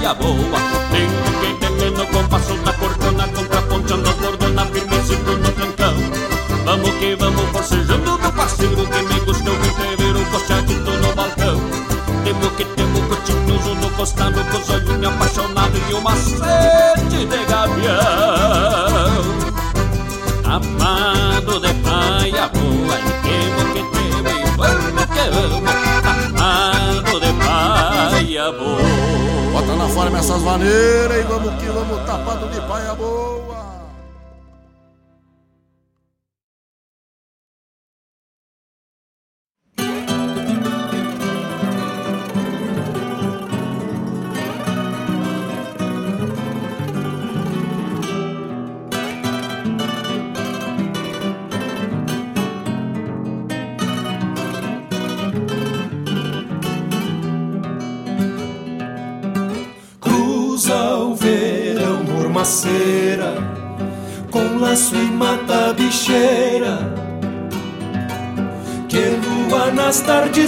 paia boa Tenho que ter no compasso da cordona Contraponteando as bordonas firmecito no trancão Vamos que vamos forcejando meu parceiro Que me gostou entrever o costadito no balcão Temos que temos gotinhos no costado Com os olhinhos apaixonados e uma sede de gavião Amado de paia boa, boa. Bota na forma essas maneiras e vamos que vamos tapado de paia boa.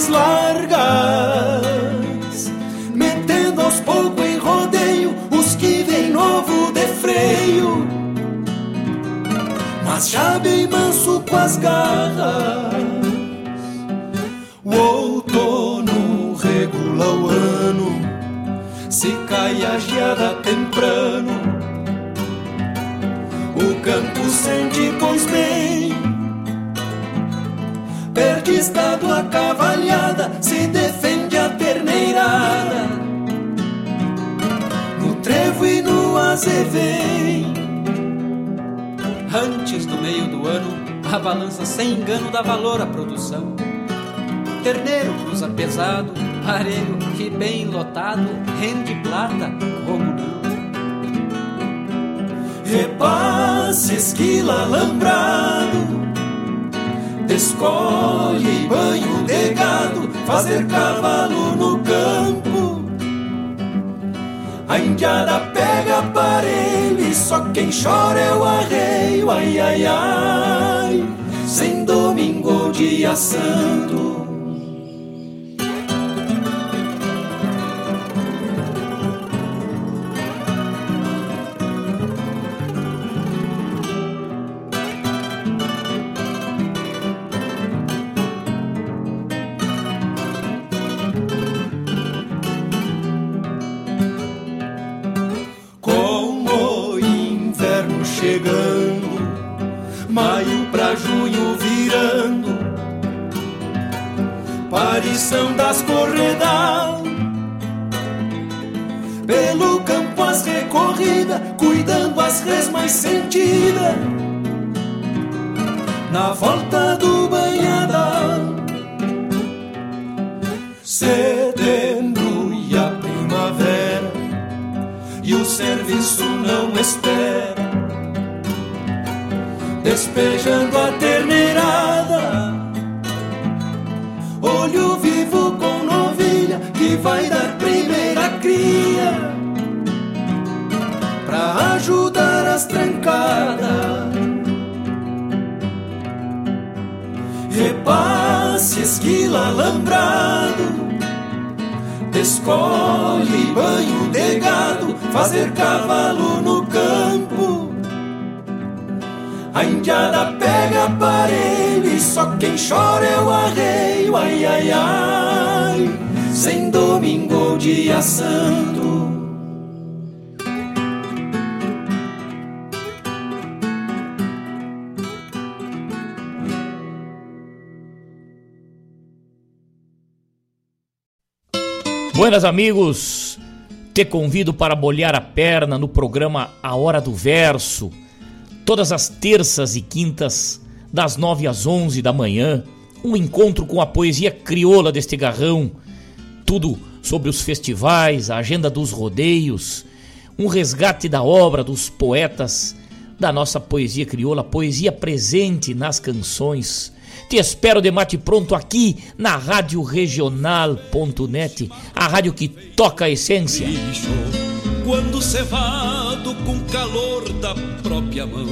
Largas, metendo aos poucos em rodeio os que vem novo de freio, mas já bem manso com as garras. O outono regula o ano, se cai a geada temprano, o campo sente pois bem Perde estado a cavalhada, no azevém. Antes do meio do ano, a balança sem engano dá valor à produção. Terneiro cruza pesado, parelho que bem lotado, rende plata, como não. Repasse esquila alambrado escolhe banho de gado, fazer cavalo no campo. A indiada pega aparelho e só quem chora é o arreio, ai ai ai, sem domingo ou dia santo. Na volta do banhadal, setembro e a primavera, e o serviço não espera, despejando a Esquila, alambrado, escolhe banho de gado, fazer cavalo no campo. A indiada pega aparelho e só quem chora é o arreio, ai ai ai, sem domingo ou dia santo. Buenas amigos, te convido para bolhar a perna no programa A Hora do Verso todas as terças e quintas, das nove às onze da manhã, um encontro com a poesia crioula deste garrão, tudo sobre os festivais, a agenda dos rodeios, um resgate da obra dos poetas da nossa poesia crioula, poesia presente nas canções. Te espero de mate pronto aqui na Rádio Regional.net, a rádio que toca a essência quando cevado com calor da própria mão,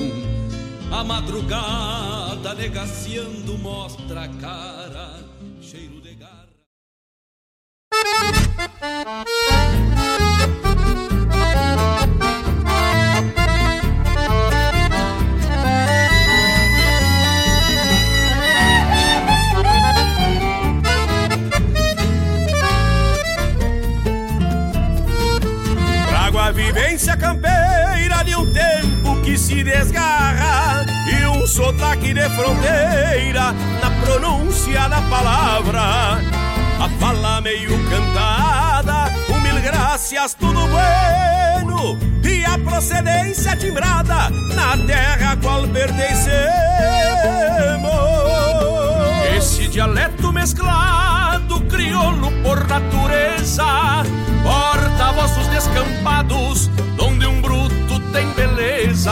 a madrugada negaciando mostra a cara, cheiro de garra. Vivência campeira de um tempo que se desgarra e um sotaque de fronteira na pronúncia da palavra. A fala meio cantada, um mil graças, tudo bueno e a procedência timbrada na terra qual pertencemos. Esse dialeto mesclado, crioulo por natureza porta-vozes descampados, donde um bruto tem beleza.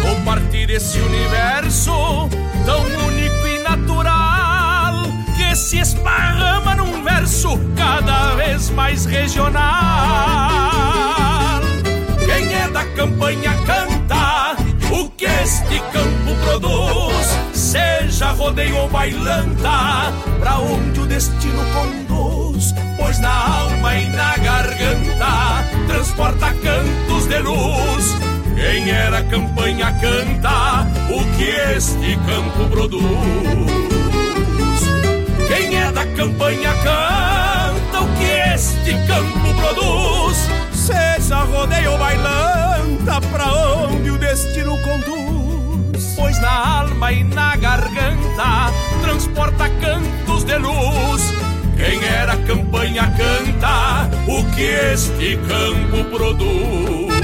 Sou parte desse universo tão único e natural que se esparrama num verso cada vez mais regional. Quem é da campanha canta o que este campo produz, seja rodeio ou bailanta, pra onde o destino conduz, pois na alma e na garganta transporta cantos de luz. Quem era campanha canta o que este campo produz. Quem é da campanha canta o que este campo produz. Seja rodeio bailanta, pra onde o destino conduz. Pois na alma e na garganta transporta cantos de luz. Quem era campanha canta o que este campo produz.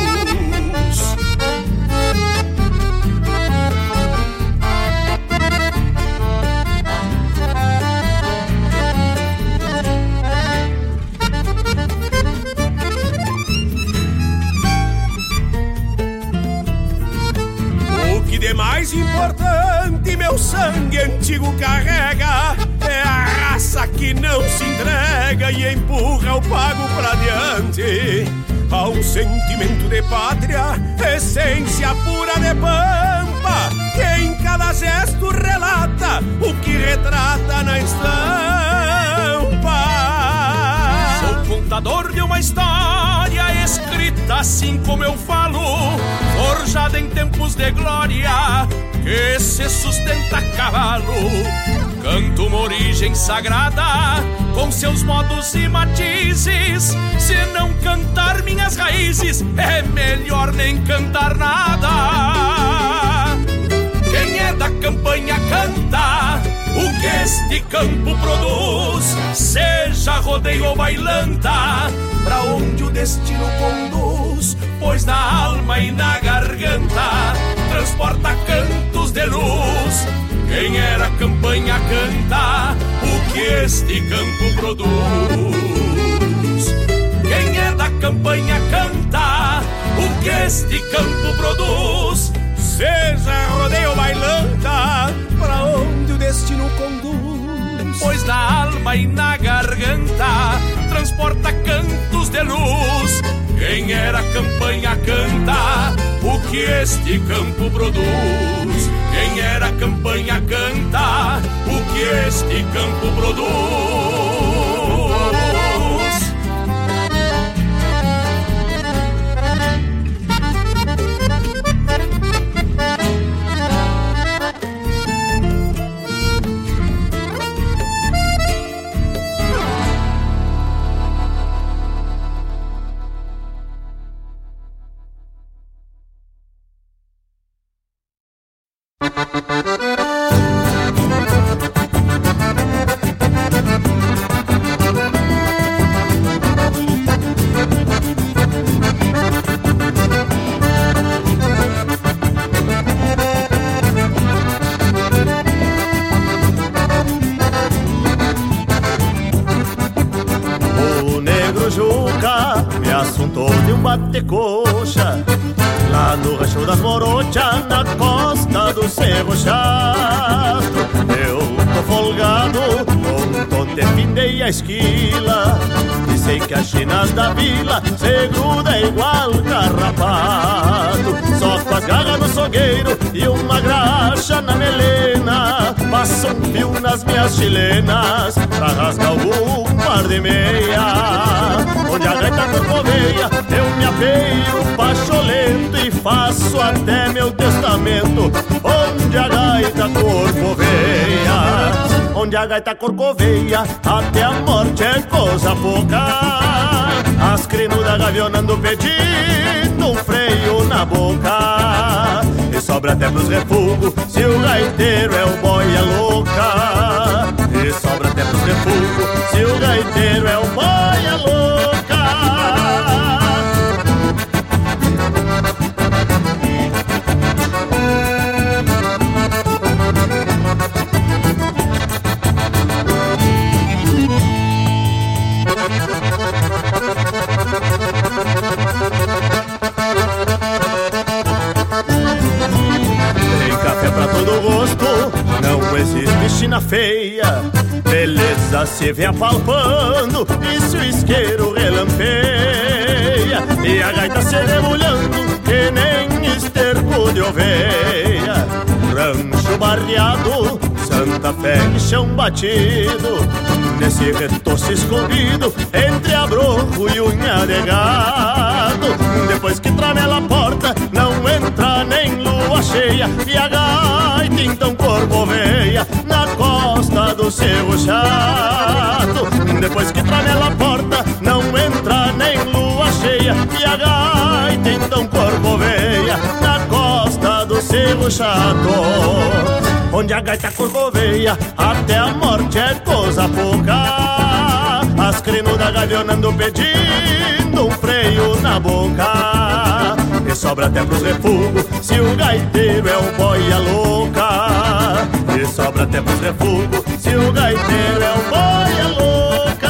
de mais importante meu sangue antigo carrega é a raça que não se entrega e empurra o pago pra diante. Há um sentimento de pátria, essência pura de pampa, que em cada gesto relata o que retrata na estampa. Sou contador de uma história escrita assim como eu falo, forjada em tempos de glória, que se sustenta a cavalo. Canto uma origem sagrada, com seus modos e matizes. Se não cantar minhas raízes, é melhor nem cantar nada. Quem é da campanha canta o que este campo produz, seja rodeio ou bailanta, pra onde o destino conduz, pois na alma e na garganta transporta cantos de luz. Quem era campanha canta o que este campo produz. Quem é da campanha canta o que este campo produz. Seja rodeio bailanta, pra onde o destino conduz. Pois na alma e na garganta transporta cantos de luz. Quem era campanha canta o que este campo produz. Quem era campanha canta o que este campo produz. Um nas minhas chilenas Pra rasgar algum par de meia Onde a gaita corcoveia Eu me apeio pacholento E faço até meu testamento. Onde a gaita corcoveia Onde a gaita corcoveia Até a morte é coisa pouca As crinudas gavionando pedindo Um freio na boca E sobra até pros refugos Se o gaiteiro é o boia louca. E sobra até pros refugos Se o gaiteiro é o boia louca gosto, não existe china feia. Beleza se vem apalpando e se o isqueiro relampeia. E a gaita se debulhando que nem esterco de oveia. Rancho barreado, Santa Fé e chão batido. Nesse retoço escondido, entre abroco e unha de gado. Depois que tramela a porta, não entra nem lua cheia. E a gaita então corcoveia na costa do seu chato. Depois que tramela a porta, não entra nem lua cheia. E a gaita então corcoveia seu chato. Onde a gaita corcoveia, até a morte é coisa pouca. As crinudas gavionando pedindo um freio na boca. E sobra até pros refugos, se o gaiteiro é o boia louca. E sobra até pros refugos, se o gaiteiro é o boia louca.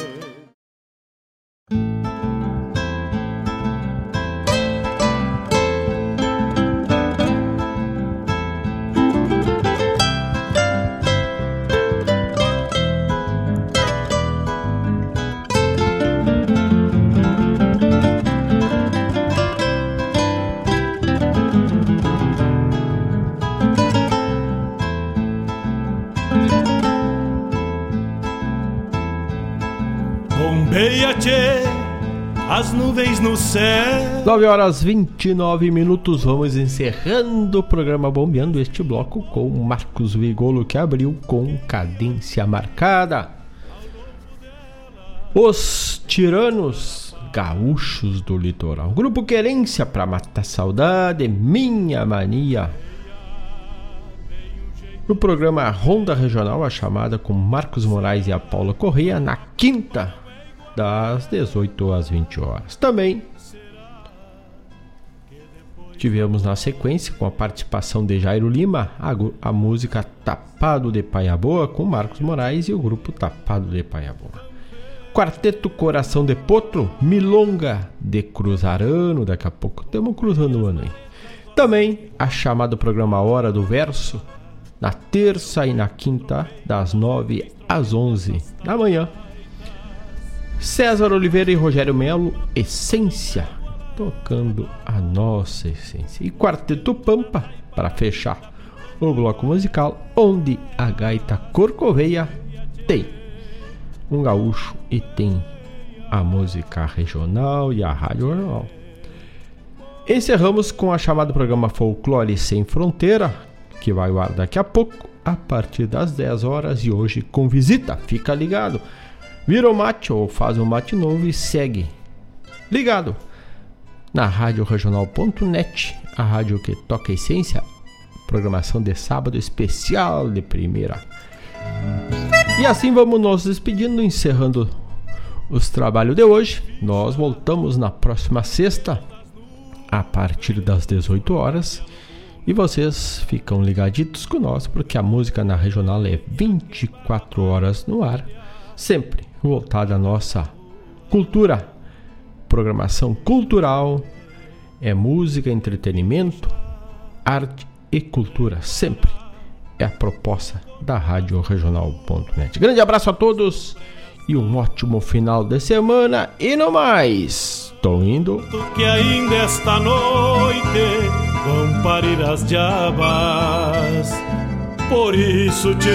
As nuvens no céu. 9 horas 29 minutos, vamos encerrando o programa Bombeando este bloco com Marcos Vigolo que abriu com cadência marcada. Os tiranos gaúchos do litoral. Grupo Querência para matar saudade, minha mania. No programa Ronda Regional, a chamada com Marcos Moraes e a Paula Correia, na quinta, das 18 às 20 horas. Também tivemos na sequência, com a participação de Jairo Lima, a, a música Tapado de Paia Boa, com Marcos Moraes e o grupo Tapado de Paia Boa. Quarteto Coração de Potro, Milonga de Cruzarano, daqui a pouco estamos cruzando o ano aí. Também a chamada programa Hora do Verso, na terça e na quinta, das 9 às 11 da manhã. César Oliveira e Rogério Melo, Essência, tocando a nossa essência. E Quarteto Pampa, para fechar o bloco musical, onde a gaita corcoveia tem um gaúcho e tem a música regional e a rádio regional. Encerramos com a chamada programa Folclore Sem Fronteira, que vai ao ar daqui a pouco, a partir das 10 horas e hoje com visita. Fica ligado. Vira o mate ou faz um mate novo e segue. Ligado na Rádio Regional.net, a rádio que toca a essência. Programação de sábado especial de primeira. E assim vamos nos despedindo, encerrando os trabalhos de hoje. Nós voltamos na próxima sexta, a partir das 18 horas. E vocês ficam ligaditos com nós, porque a música na regional é 24 horas no ar, sempre voltada à nossa cultura, programação cultural, é música, entretenimento, arte e cultura, sempre é a proposta da Rádio Regional.net. Grande abraço a todos e um ótimo final de semana e no mais, tô indo. que ainda esta noite vão parir as diabas. Por isso te